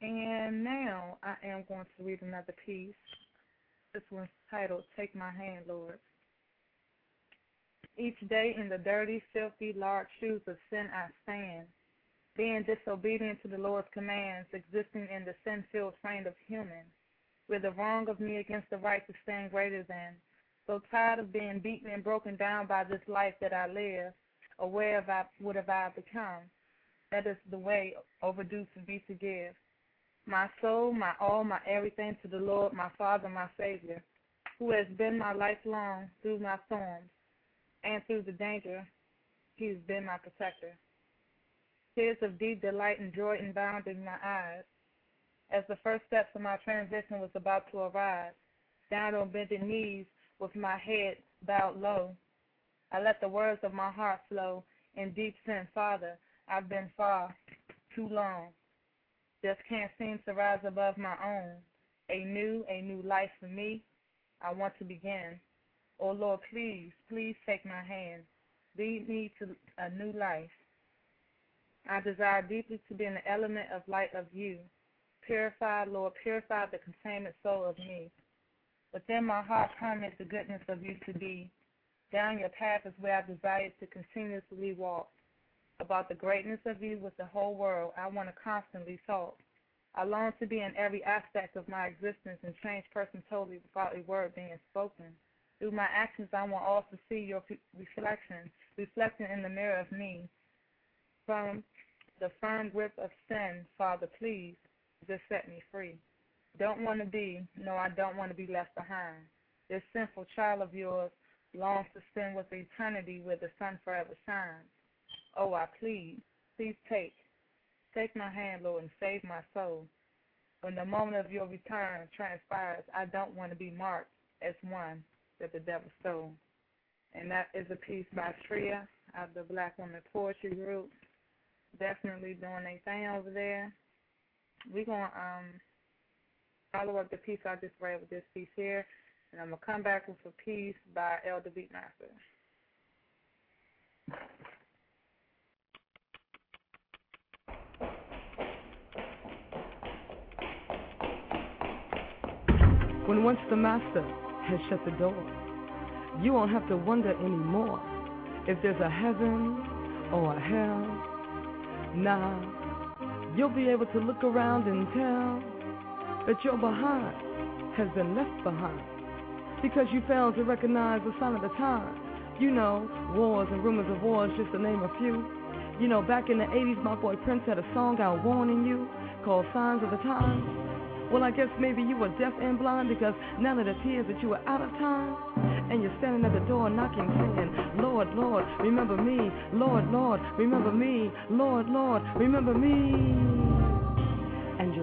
And now I am going to read another piece. This one's titled Take My Hand, Lord. Each day in the dirty, filthy, large shoes of sin I stand, being disobedient to the Lord's commands, existing in the sin-filled frame of human, with the wrong of me against the right to stand greater than. So tired of being beaten and broken down by this life that I live, aware of I, what have I become? That is the way overdue to be to give. My soul, my all, my everything to the Lord, my Father, my Savior, who has been my lifelong through my storms and through the danger. He has been my protector. Tears of deep delight and joy inbound in my eyes as the first steps of my transition was about to arise. Down on bended knees with my head bowed low, I let the words of my heart flow in deep sin. Father, I've been far too long. Just can't seem to rise above my own. A new, a new life for me. I want to begin. Oh Lord, please, please take my hand. Lead me to a new life. I desire deeply to be in the element of light of you. Purify, Lord, purify the containment soul of me. Within my heart permit the goodness of you to be. Down your path is where I desire to continuously walk. About the greatness of you with the whole world, I want to constantly talk. I long to be in every aspect of my existence and change person totally without a word being spoken. Through my actions, I want all to see your reflection, reflecting in the mirror of me. From the firm grip of sin, Father, please, just set me free. Don't want to be, no, I don't want to be left behind. This sinful child of yours longs to spend with eternity where the sun forever shines. Oh, I plead, please take, take my hand, Lord, and save my soul. When the moment of your return transpires, I don't want to be marked as one that the devil stole. And that is a piece by Tria of the Black Woman Poetry Group. Definitely doing their thing over there. We're going to um, follow up the piece I just read with this piece here. And I'm going to come back with a piece by Elder Beatmaster. When once the master has shut the door, you won't have to wonder anymore if there's a heaven or a hell. Now, you'll be able to look around and tell that your behind has been left behind because you failed to recognize the sign of the time. You know, wars and rumors of wars, just to name a few. You know, back in the 80s, my boy Prince had a song out warning you called Signs of the Times. Well, I guess maybe you were deaf and blind because now that it appears that you were out of time. And you're standing at the door knocking, saying, Lord, Lord, remember me. Lord, Lord, remember me. Lord, Lord, remember me.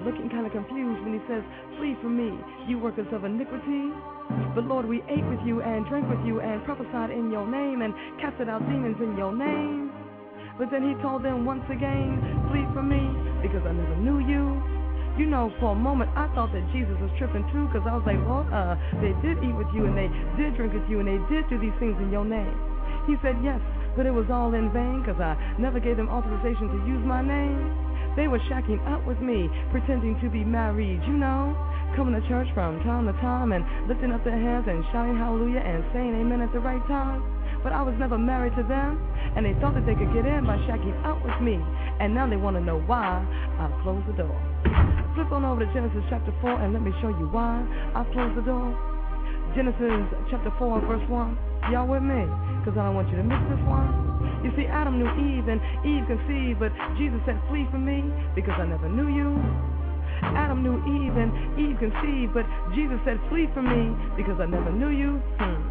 Looking kind of confused when he says, Flee from me, you workers of iniquity. But Lord, we ate with you and drank with you and prophesied in your name and casted out demons in your name. But then he told them once again, Flee from me because I never knew you. You know, for a moment I thought that Jesus was tripping too, because I was like, well, uh, they did eat with you and they did drink with you and they did do these things in your name. He said, yes, but it was all in vain, because I never gave them authorization to use my name. They were shacking up with me, pretending to be married, you know, coming to church from time to time and lifting up their hands and shouting hallelujah and saying amen at the right time. But I was never married to them, and they thought that they could get in by shacking up with me. And now they want to know why I've closed the door. Flip on over to Genesis chapter 4 and let me show you why I've closed the door. Genesis chapter 4 verse 1. Y'all with me? Because I don't want you to miss this one. You see, Adam knew Eve and Eve conceived, but Jesus said, flee from me because I never knew you. Adam knew Eve and Eve conceived, but Jesus said, flee from me because I never knew you. Hmm.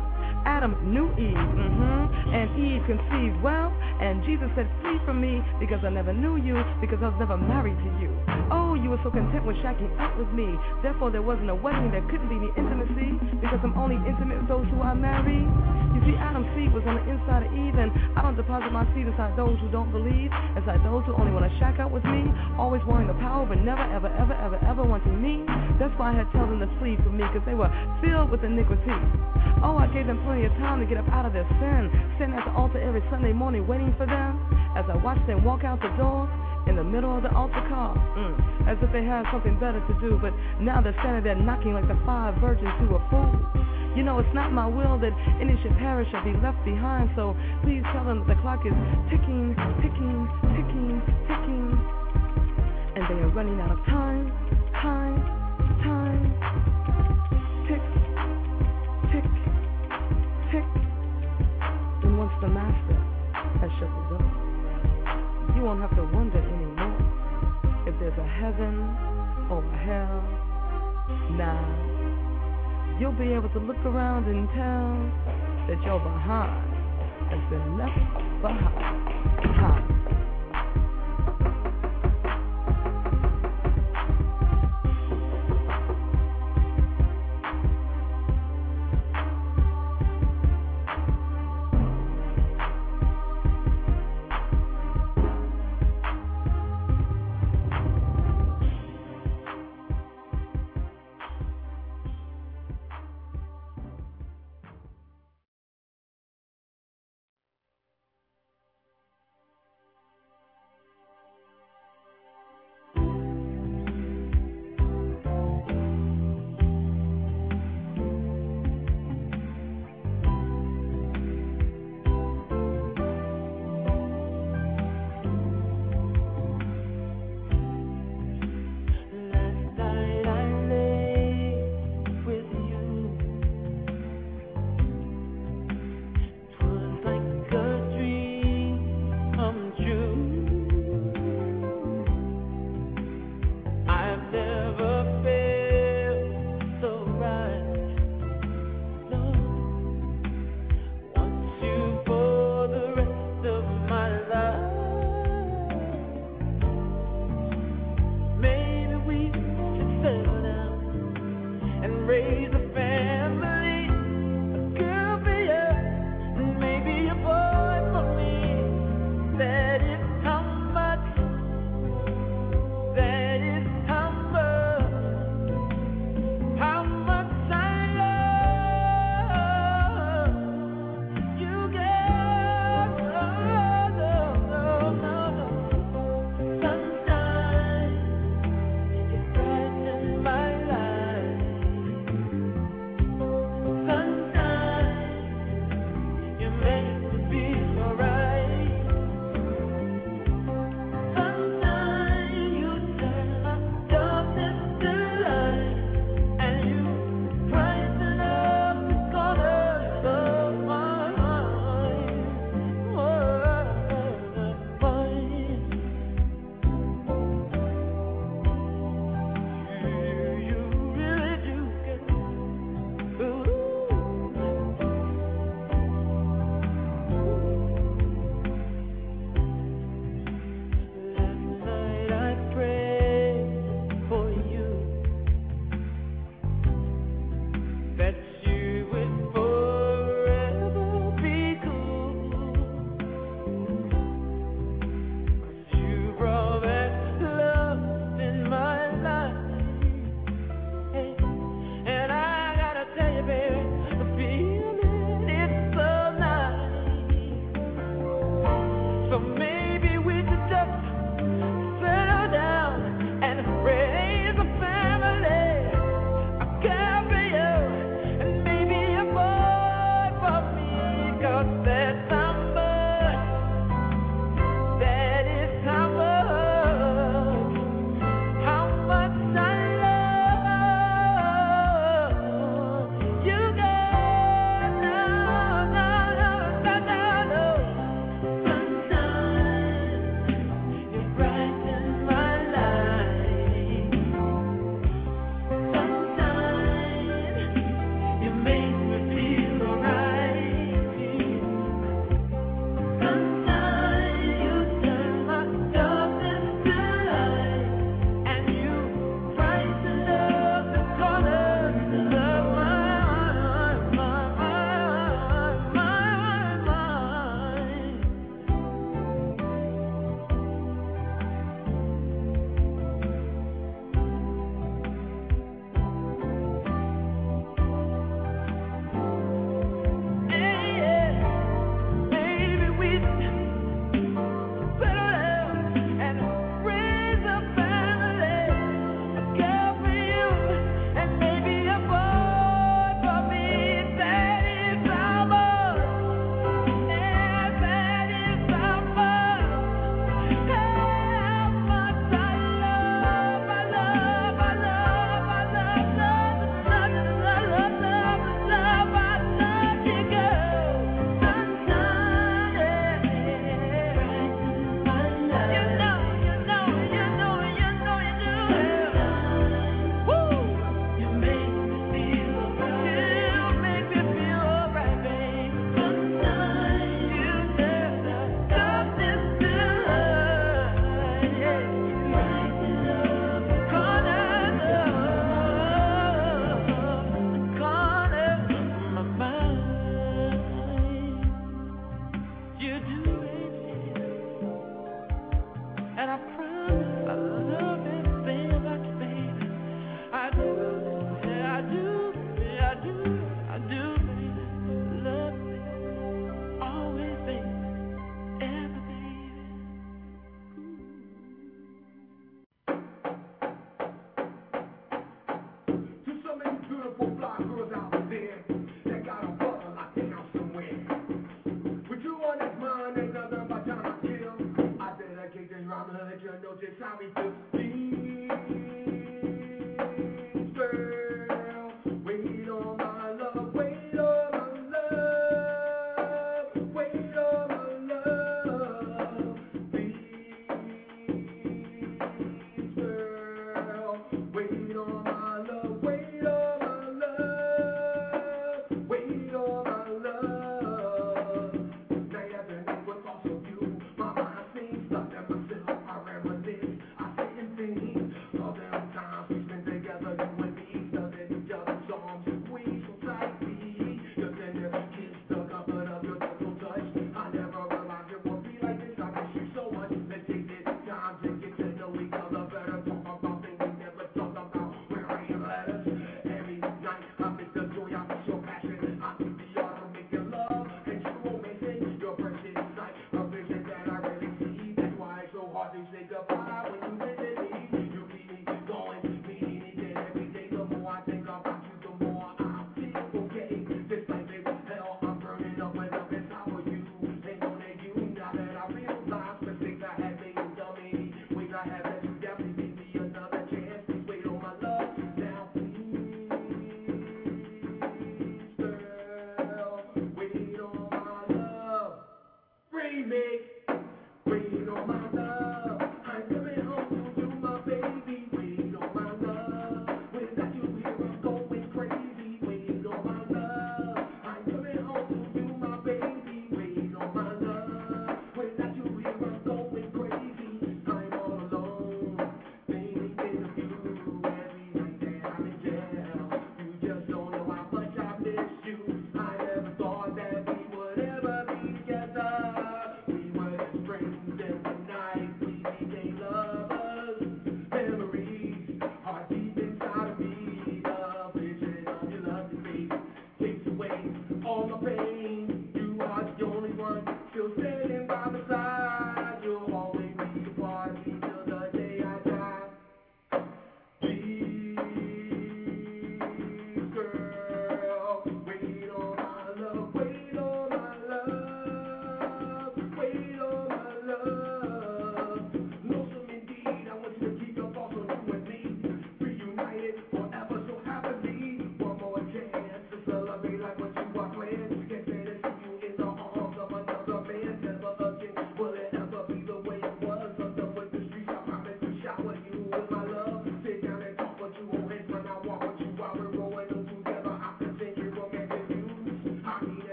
Adam knew Eve, mm-hmm, and Eve conceived well, and Jesus said, Flee from me because I never knew you, because I was never married to you. Oh, you were so content with shacking up with me. Therefore, there wasn't a wedding, there couldn't be any intimacy, because I'm only intimate with those who I marry. You see, Adam's seed was on the inside of Eve, and I don't deposit my seed inside those who don't believe, inside those who only want to shack up with me, always wanting the power, but never, ever, ever, ever, ever wanting me. That's why I had told them to flee from me, because they were filled with iniquity. Oh, I gave them plenty of time to get up out of their sin, sitting at the altar every Sunday morning waiting for them, as I watched them walk out the door in the middle of the altar call, mm, as if they had something better to do, but now they're standing there knocking like the five virgins who were fools. You know, it's not my will that any should perish or be left behind, so please tell them that the clock is ticking, ticking, ticking, ticking, and they are running out of time, time, time. You won't have to wonder anymore if there's a heaven or a hell. Now, you'll be able to look around and tell that your behind has been left behind. Behind.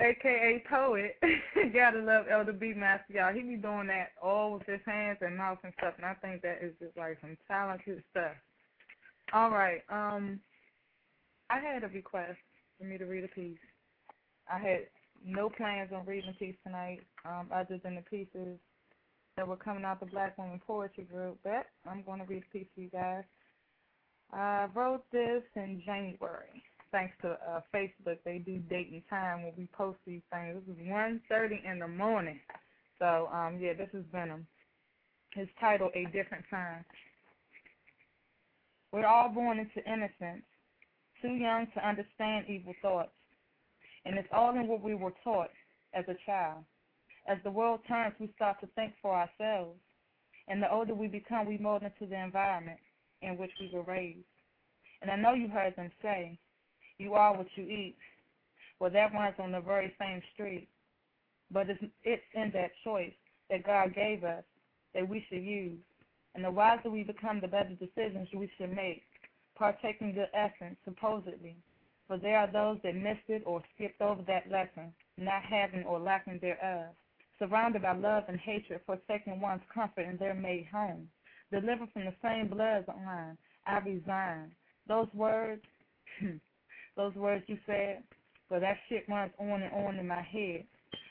AKA Poet. Gotta love Elder B Master, y'all. He be doing that all with his hands and mouth and stuff, and I think that is just like some talented stuff. All right. Um, I had a request for me to read a piece. I had no plans on reading a piece tonight, um, other than the pieces that were coming out the Black Woman Poetry Group, but I'm going to read a piece for you guys. I wrote this in January. Thanks to uh, Facebook, they do date and time when we post these things. This is 1.30 in the morning. So, um, yeah, this is Venom. It's titled A Different Time. We're all born into innocence, too young to understand evil thoughts. And it's all in what we were taught as a child. As the world turns, we start to think for ourselves. And the older we become, we mold into the environment in which we were raised. And I know you heard them say, You are what you eat. Well, that runs on the very same street. But it's, it's in that choice that God gave us that we should use. And the wiser we become, the better decisions we should make, partaking the essence, supposedly. For there are those that missed it or skipped over that lesson, not having or lacking thereof, surrounded by love and hatred, forsaking one's comfort in their made home. Delivered from the same bloodline, I resign. Those words, those words you said, well, that shit runs on and on in my head.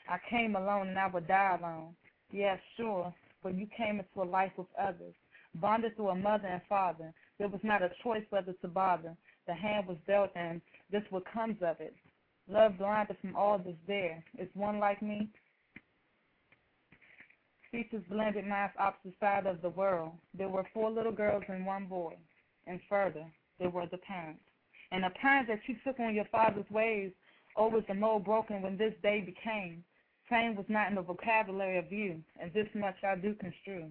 I came alone and I would die alone. Yes, sure, but you came into a life with others, bonded through a mother and father. There was not a choice whether to bother. The hand was dealt, and this what comes of it. Love blinded from all that's there. Is one like me? Speeches blended minds opposite side of the world. There were four little girls and one boy. And further, there were the parents. And the parents that you took on your father's ways, was the mold broken when this day became. Pain was not in the vocabulary of you, and this much I do construe.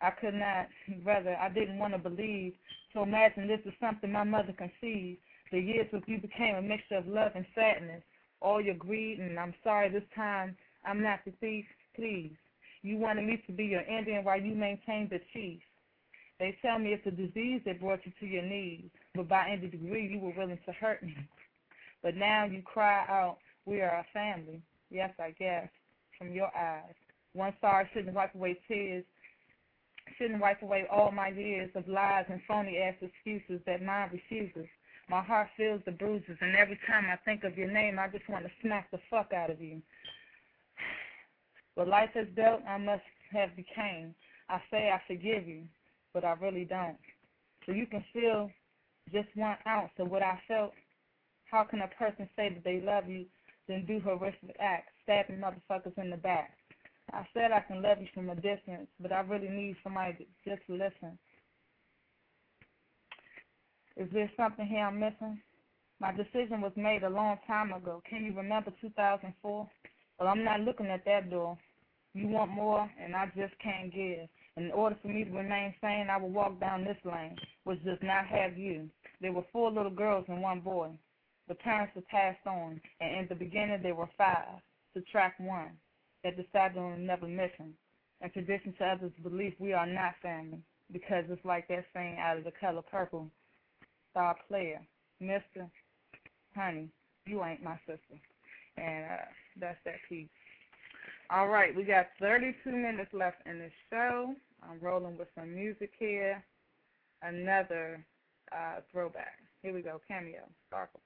I could not, rather, I didn't want to believe. So imagine this is something my mother conceived. The years with you became a mixture of love and sadness. All your greed, and I'm sorry this time I'm not the thief. Please, you wanted me to be your Indian while you maintained the chief. They tell me it's a disease that brought you to your knees, but by any degree you were willing to hurt me. But now you cry out, we are a family. Yes, I guess, from your eyes. One star shouldn't wipe away tears, shouldn't wipe away all my years of lies and phony ass excuses that mine refuses. My heart feels the bruises, and every time I think of your name, I just want to smack the fuck out of you. What life has dealt, I must have became. I say I forgive you, but I really don't. So you can feel just one ounce of what I felt. How can a person say that they love you, then do horrific acts, stabbing motherfuckers in the back? I said I can love you from a distance, but I really need somebody to just listen. Is there something here I'm missing? My decision was made a long time ago. Can you remember 2004? Well, I'm not looking at that door. You want more, and I just can't give. In order for me to remain sane, I will walk down this lane, which does not have you. There were four little girls and one boy. The parents were passed on, and in the beginning there were five. Subtract one. That decided on another mission. In tradition to others' belief, we are not family, because it's like that saying out of the color purple. Star player, Mister, honey, you ain't my sister. And uh, that's that piece. All right, we got 32 minutes left in the show. I'm rolling with some music here. Another uh, throwback. Here we go, cameo, Sparkle.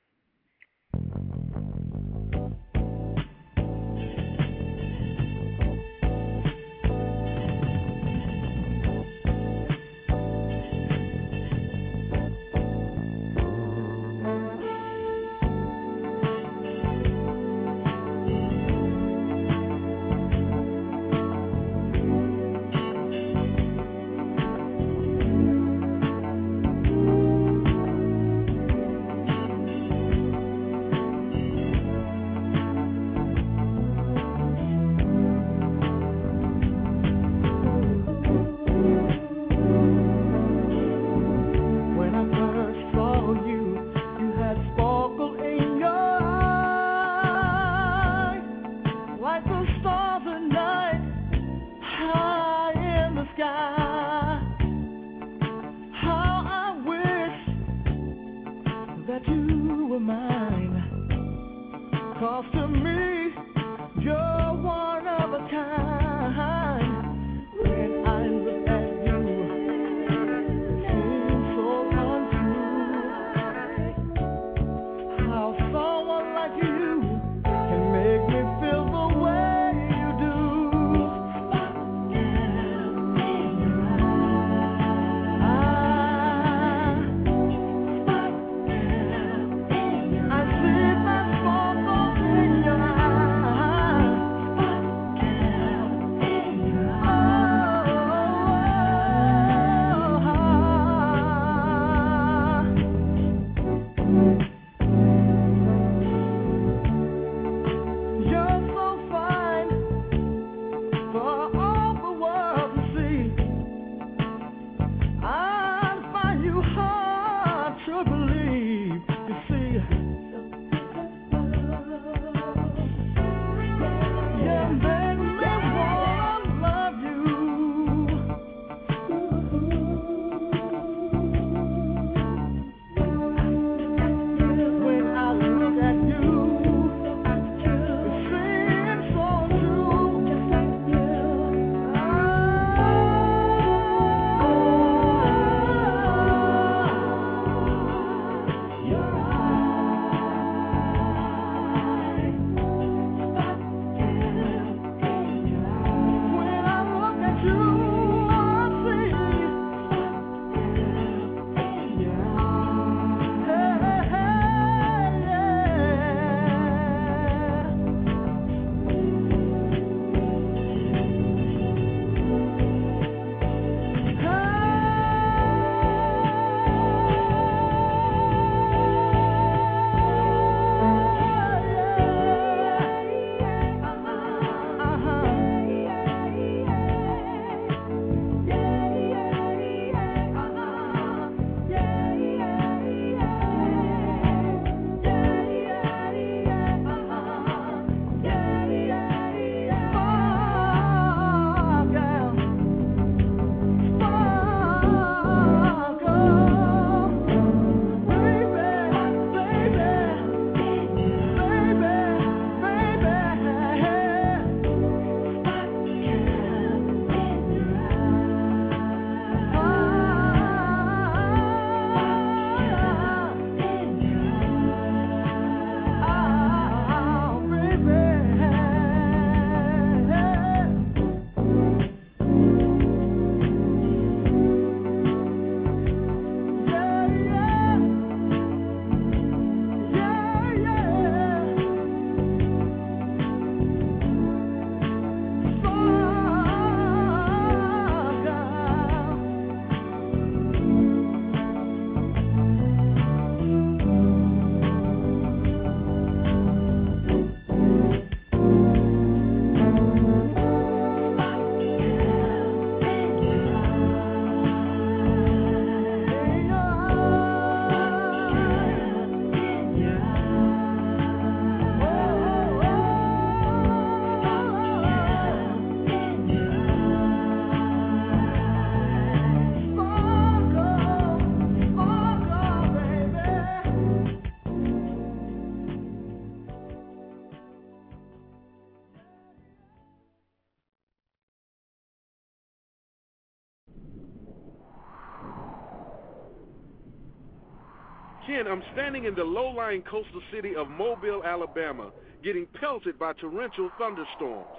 10, I'm standing in the low-lying coastal city of Mobile, Alabama, getting pelted by torrential thunderstorms.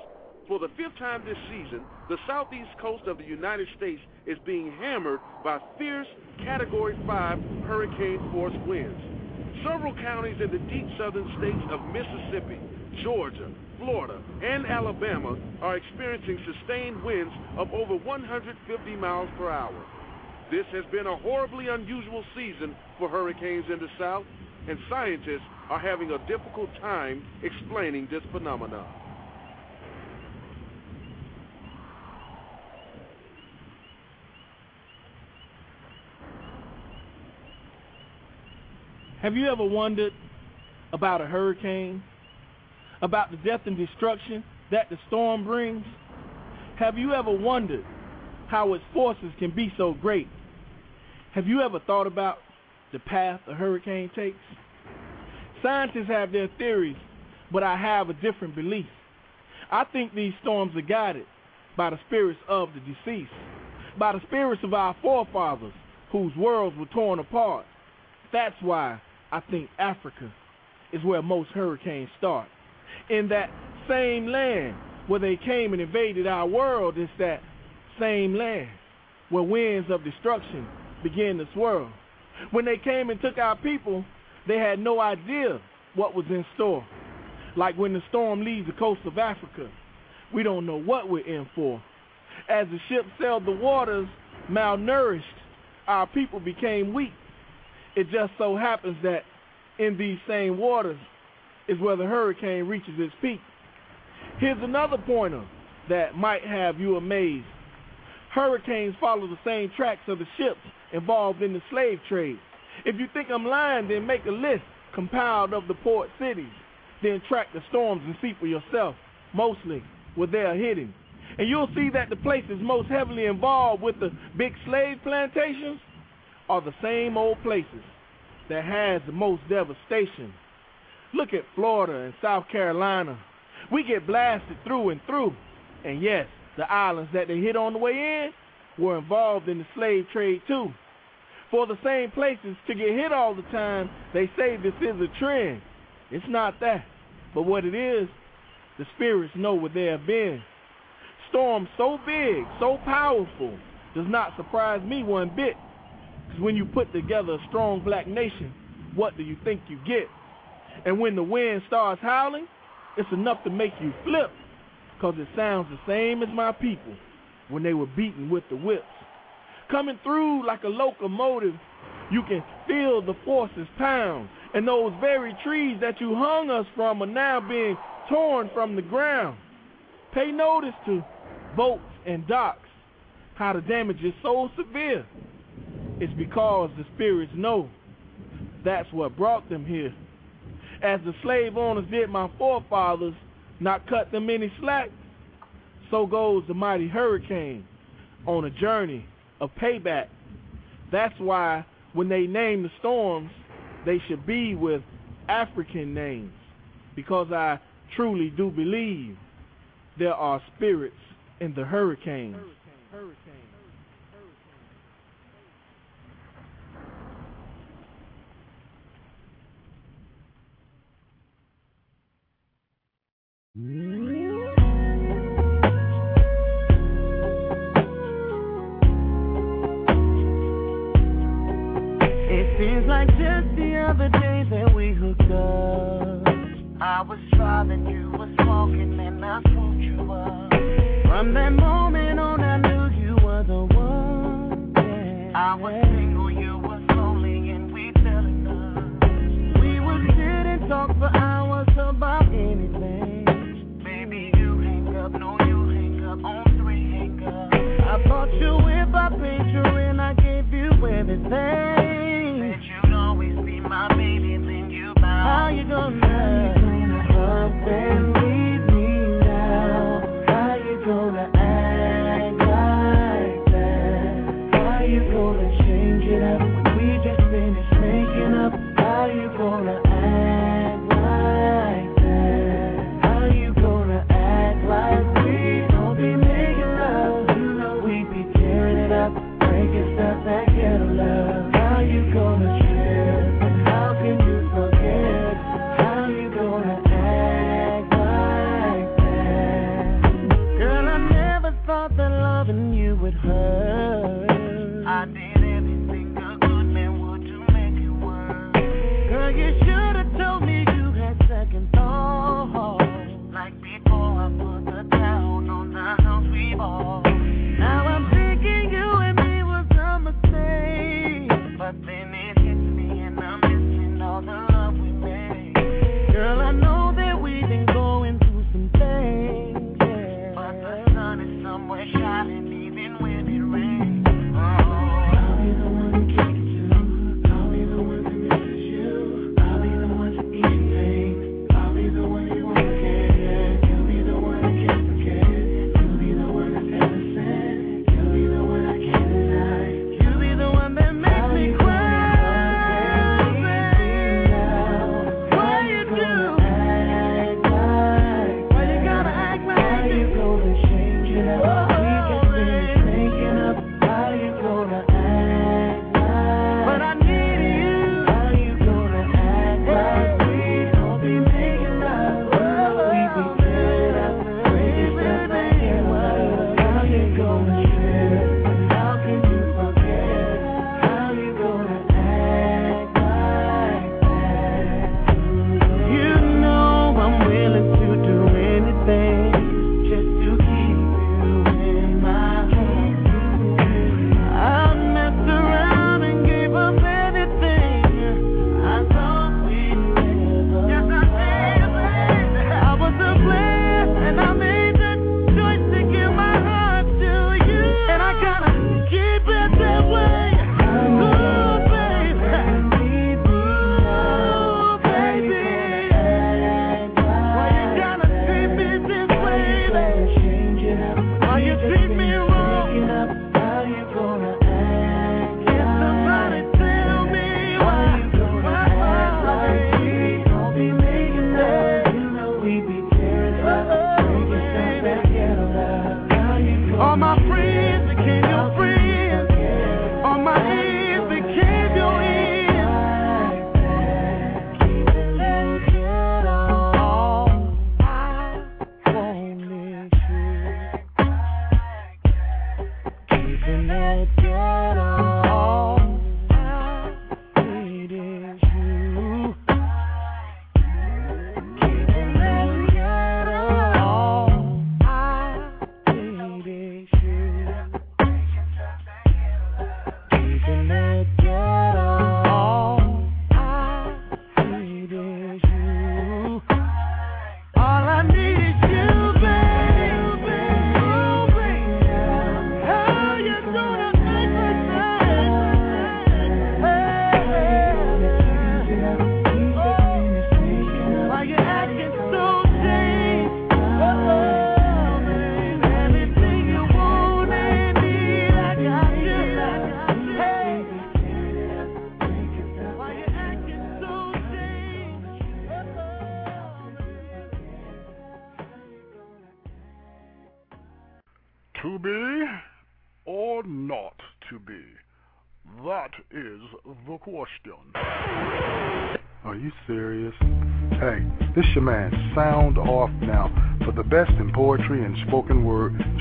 For the fifth time this season, the southeast coast of the United States is being hammered by fierce Category 5 hurricane force winds. Several counties in the deep southern states of Mississippi, Georgia, Florida, and Alabama are experiencing sustained winds of over 150 miles per hour. This has been a horribly unusual season for hurricanes in the South, and scientists are having a difficult time explaining this phenomenon. Have you ever wondered about a hurricane? About the death and destruction that the storm brings? Have you ever wondered how its forces can be so great? Have you ever thought about the path a hurricane takes? Scientists have their theories, but I have a different belief. I think these storms are guided by the spirits of the deceased, by the spirits of our forefathers whose worlds were torn apart. That's why I think Africa is where most hurricanes start. In that same land where they came and invaded our world, it's that same land where winds of destruction began to swirl. When they came and took our people, they had no idea what was in store. Like when the storm leaves the coast of Africa, we don't know what we're in for. As the ship sailed the waters, malnourished, our people became weak. It just so happens that in these same waters is where the hurricane reaches its peak. Here's another pointer that might have you amazed. Hurricanes follow the same tracks of the ships involved in the slave trade. If you think I'm lying, then make a list compiled of the port cities. Then track the storms and see for yourself, mostly where they are hitting. And you'll see that the places most heavily involved with the big slave plantations are the same old places that has the most devastation. Look at Florida and South Carolina. We get blasted through and through. And yes, the islands that they hit on the way in were involved in the slave trade too. For the same places to get hit all the time, they say this is a trend. It's not that. But what it is, the spirits know where they have been. Storms so big, so powerful, does not surprise me one bit. Because when you put together a strong black nation, what do you think you get? And when the wind starts howling, it's enough to make you flip. Because it sounds the same as my people when they were beaten with the whips. Coming through like a locomotive, you can feel the forces pound. And those very trees that you hung us from are now being torn from the ground. Pay notice to boats and docks, how the damage is so severe. It's because the spirits know that's what brought them here. As the slave owners did my forefathers, not cut them any slack, so goes the mighty hurricane on a journey of payback. That's why when they name the storms, they should be with African names, because I truly do believe there are spirits in the hurricanes. It seems like just the other day that we hooked up. I was driving, you was smoking, and I swooped you up. From that moment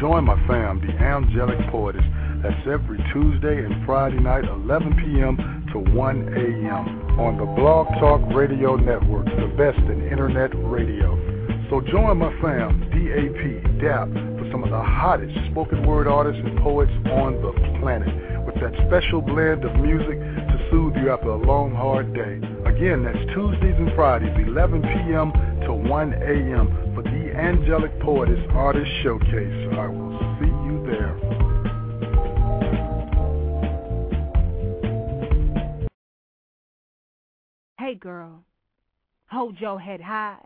join my fam, the Angelic Poetess. That's every Tuesday and Friday night, 11 p.m. to 1 a.m. on the Blog Talk Radio Network, the best in internet radio. So join my fam, DAP, DAP, for some of the hottest spoken word artists and poets on the planet, with that special blend of music to soothe you after a long, hard day. Again, that's Tuesdays and Fridays, 11 p.m. to 1 a.m. for the Angelic Poetess Artist Showcase. I will see you there. Hey girl, hold your head high.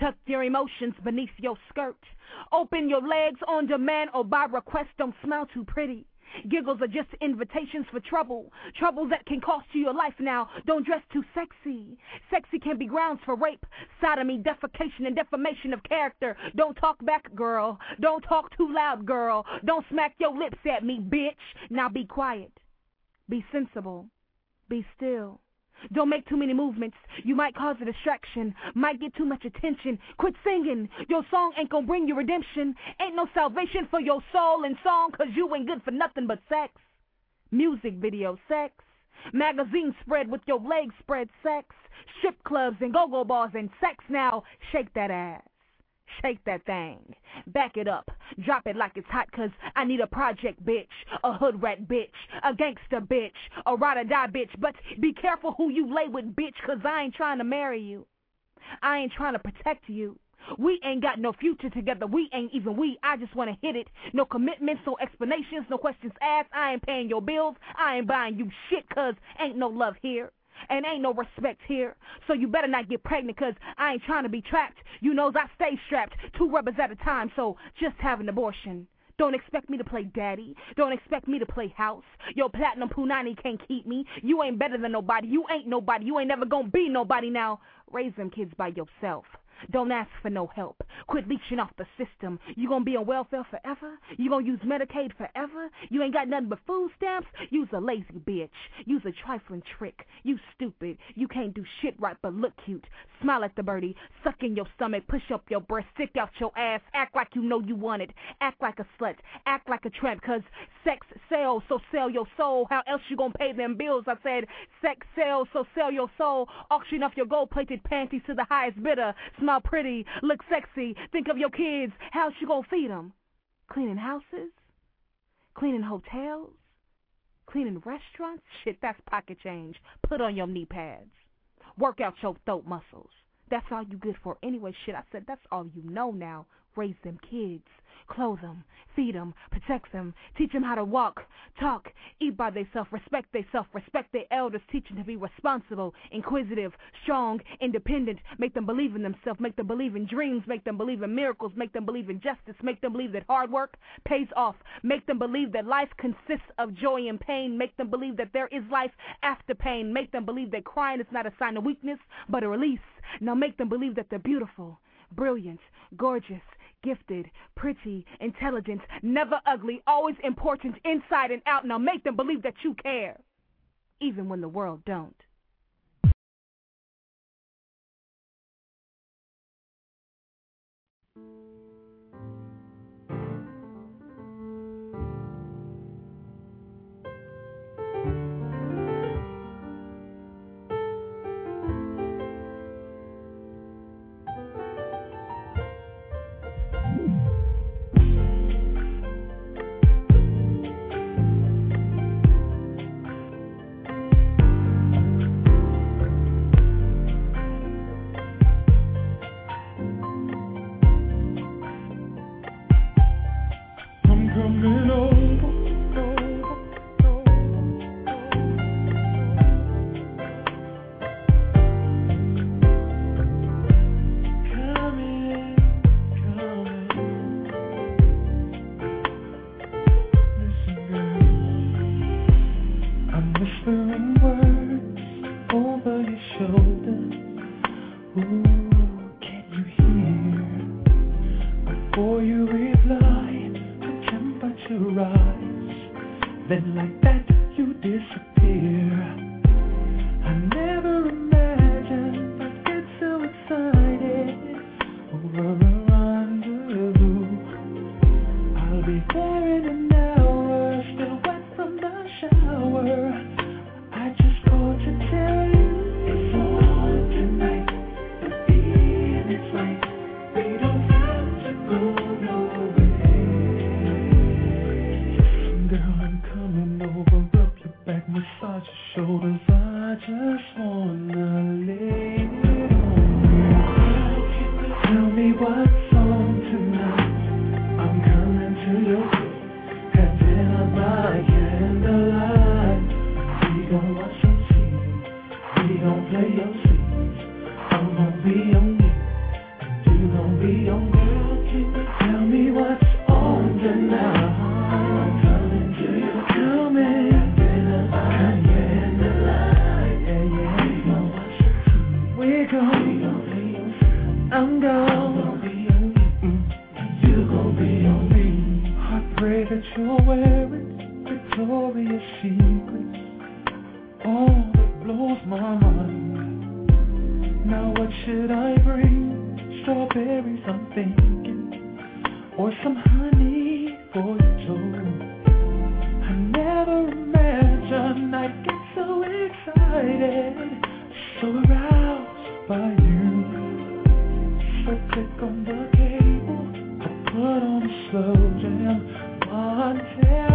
Tuck your emotions beneath your skirt. Open your legs on demand or by request. Don't smell too pretty. Giggles are just invitations for trouble. Troubles that can cost you your life now. Don't dress too sexy. Sexy can be grounds for rape, sodomy, defecation, and defamation of character. Don't talk back, girl. Don't talk too loud, girl. Don't smack your lips at me, bitch. Now be quiet. Be sensible. Be still. Don't make too many movements. You might cause a distraction. Might get too much attention. Quit singing. Your song ain't gonna bring you redemption. Ain't no salvation for your soul and song, cause you ain't good for nothing but sex. Music video sex. Magazine spread with your legs spread sex. Strip clubs and go-go bars and sex now. Shake that ass. Shake that thing. Back it up. Drop it like it's hot, cause I need a project bitch, a hood rat bitch, a gangster bitch, a ride or die bitch. But be careful who you lay with, bitch, cause I ain't trying to marry you. I ain't trying to protect you. We ain't got no future together. We ain't even we. I just want to hit it. No commitments, no explanations, no questions asked. I ain't paying your bills. I ain't buying you shit, cause ain't no love here and ain't no respect here. So you better not get pregnant because I ain't trying to be trapped. You knows I stay strapped, two rubbers at a time, so just have an abortion. Don't expect me to play daddy. Don't expect me to play house. Your platinum punani can't keep me. You ain't better than nobody. You ain't nobody. You ain't never gonna be nobody now. Raise them kids by yourself. Don't ask for no help. Quit leeching off the system. You gonna be on welfare forever? You gonna use Medicaid forever? You ain't got nothing but food stamps? Use a lazy bitch. Use a trifling trick. You stupid. You can't do shit right but look cute. Smile at the birdie. Suck in your stomach. Push up your breast. Stick out your ass. Act like you know you want it. Act like a slut. Act like a tramp. Cause sex sells, so sell your soul. How else you gonna pay them bills? I said sex sells, so sell your soul. Auction off your gold-plated panties to the highest bidder smell pretty, look sexy, think of your kids, how's you gonna feed them? Cleaning houses? Cleaning hotels? Cleaning restaurants? Shit, that's pocket change. Put on your knee pads. Work out your throat muscles. That's all you good for anyway. Shit, I said that's all you know now. Raise them kids. Clothe them, feed them, protect them, teach them how to walk, talk, eat by themselves, respect themselves, respect their elders, teach them to be responsible, inquisitive, strong, independent, make them believe in themselves, make them believe in dreams, make them believe in miracles, make them believe in justice, make them believe that hard work pays off, make them believe that life consists of joy and pain, make them believe that there is life after pain, make them believe that crying is not a sign of weakness, but a release. Now make them believe that they're beautiful, brilliant, gorgeous, Gifted, pretty, intelligent, never ugly, always important, inside and out. Now make them believe that you care, even when the world don't. Put on a slow jam. Montana's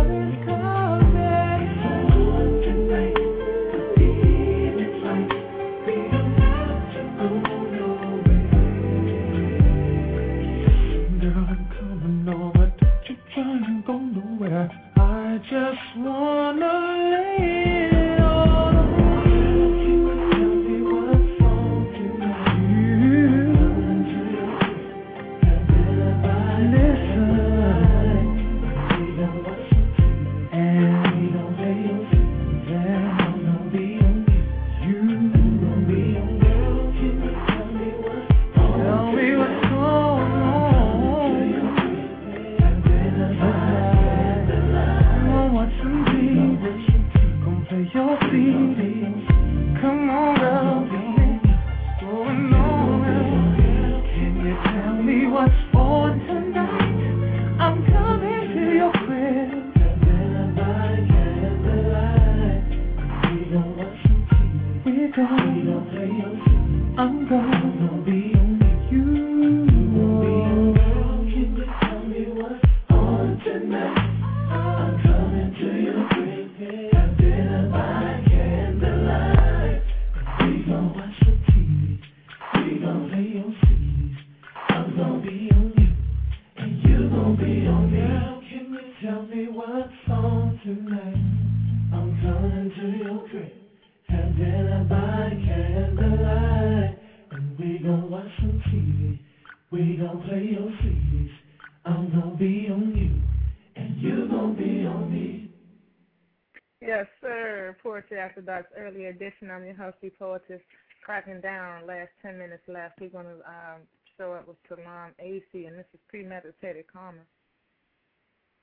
I'm your host, poetess, cracking down. Last 10 minutes left. We're going to um, show up with Salam AC, and this is premeditated karma.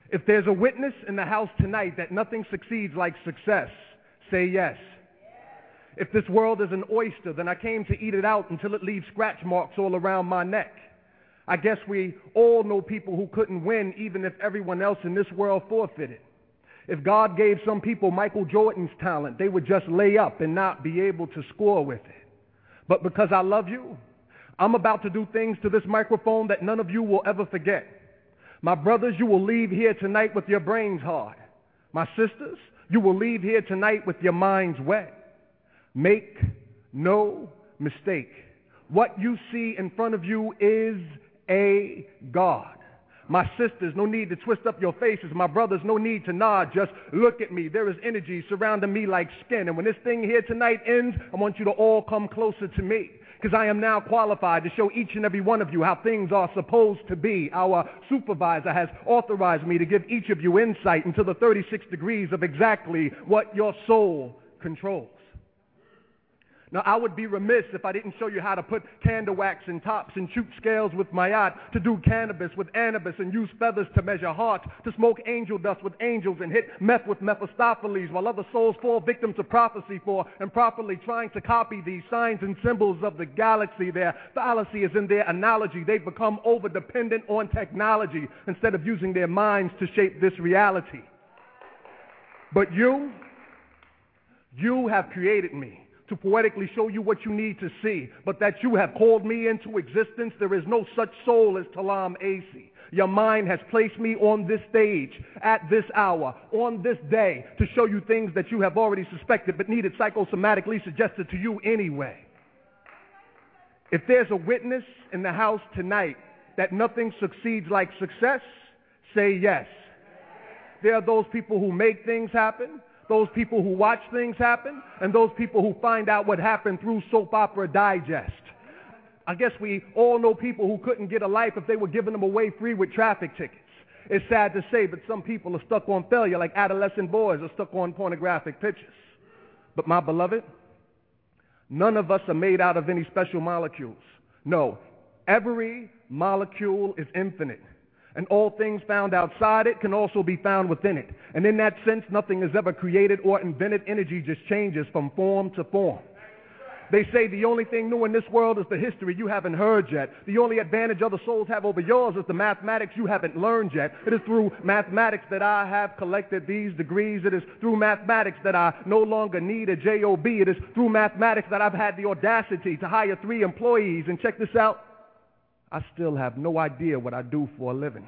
If there's a witness in the house tonight that nothing succeeds like success, say yes. If this world is an oyster, then I came to eat it out until it leaves scratch marks all around my neck. I guess we all know people who couldn't win even if everyone else in this world forfeited. If God gave some people Michael Jordan's talent, they would just lay up and not be able to score with it. But because I love you, I'm about to do things to this microphone that none of you will ever forget. My brothers, you will leave here tonight with your brains hard. My sisters, you will leave here tonight with your minds wet. Make no mistake. What you see in front of you is a God. My sisters, no need to twist up your faces. My brothers, no need to nod. Just look at me. There is energy surrounding me like skin. And when this thing here tonight ends, I want you to all come closer to me. Because I am now qualified to show each and every one of you how things are supposed to be. Our supervisor has authorized me to give each of you insight into the 36 degrees of exactly what your soul controls. Now, I would be remiss if I didn't show you how to put candle wax in tops and shoot scales with Ma'at, to do cannabis with anubis and use feathers to measure hearts, to smoke angel dust with angels and hit meth with Mephistopheles while other souls fall victim to prophecy for improperly trying to copy these signs and symbols of the galaxy. Their fallacy is in their analogy. They've become over dependent on technology instead of using their minds to shape this reality. But you, you have created me to poetically show you what you need to see, but that you have called me into existence. There is no such soul as Talam Asi. Your mind has placed me on this stage at this hour, on this day, to show you things that you have already suspected but needed psychosomatically suggested to you anyway. If there's a witness in the house tonight that nothing succeeds like success, say yes. There are those people who make things happen, those people who watch things happen, and those people who find out what happened through soap opera digest. I guess we all know people who couldn't get a life if they were giving them away free with traffic tickets. It's sad to say, but some people are stuck on failure like adolescent boys are stuck on pornographic pictures. But my beloved, none of us are made out of any special molecules. No, every molecule is infinite. And all things found outside it can also be found within it. And in that sense, nothing is ever created or invented. Energy just changes from form to form. They say the only thing new in this world is the history you haven't heard yet. The only advantage other souls have over yours is the mathematics you haven't learned yet. It is through mathematics that I have collected these degrees. It is through mathematics that I no longer need a job. It is through mathematics that I've had the audacity to hire three employees. And check this out. I still have no idea what I do for a living.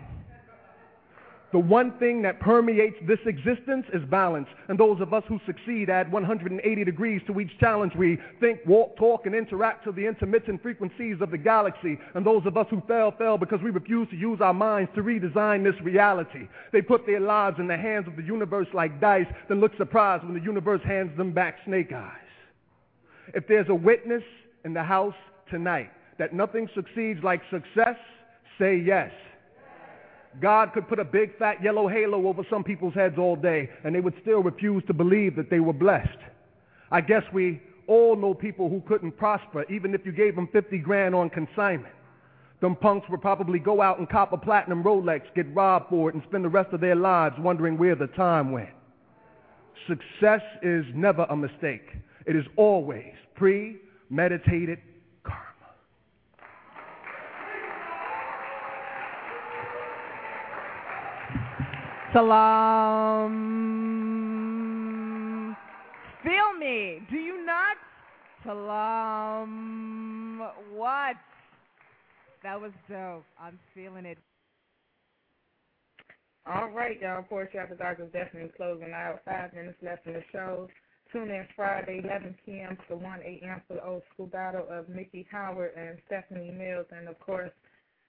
The one thing that permeates this existence is balance. And those of us who succeed add 180 degrees to each challenge. We think, walk, talk, and interact to the intermittent frequencies of the galaxy. And those of us who fail, fail because we refuse to use our minds to redesign this reality. They put their lives in the hands of the universe like dice, then look surprised when the universe hands them back snake eyes. If there's a witness in the house tonight that nothing succeeds like success, say yes. God could put a big fat yellow halo over some people's heads all day, and they would still refuse to believe that they were blessed. I guess we all know people who couldn't prosper, even if you gave them 50 grand on consignment. Them punks would probably go out and cop a platinum Rolex, get robbed for it, and spend the rest of their lives wondering where the time went. Success is never a mistake. It is always premeditated Salam. Feel me. Do you not? Salam. What? That was dope. I'm feeling it. All right, y'all. Poetry After Dark is definitely closing out. Five minutes left in the show. Tune in Friday, 11 p.m. to 1 a.m. for the old school battle of Miki Howard and Stephanie Mills. And, of course,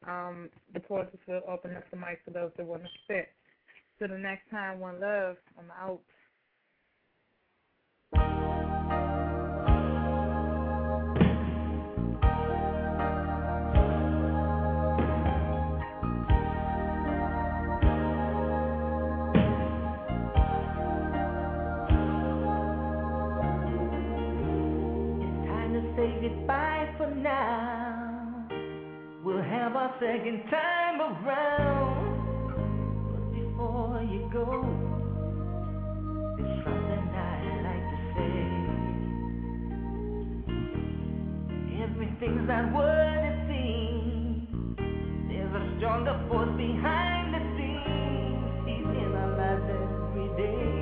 um, the poetry will open up the mic for those that want to spit. Till the next time, one love. I'm out. Say goodbye for now. We'll have our second time around. You go, there's something I'd like to say. Everything's not what it seems. There's a stronger force behind the scenes. He's in our lives every day.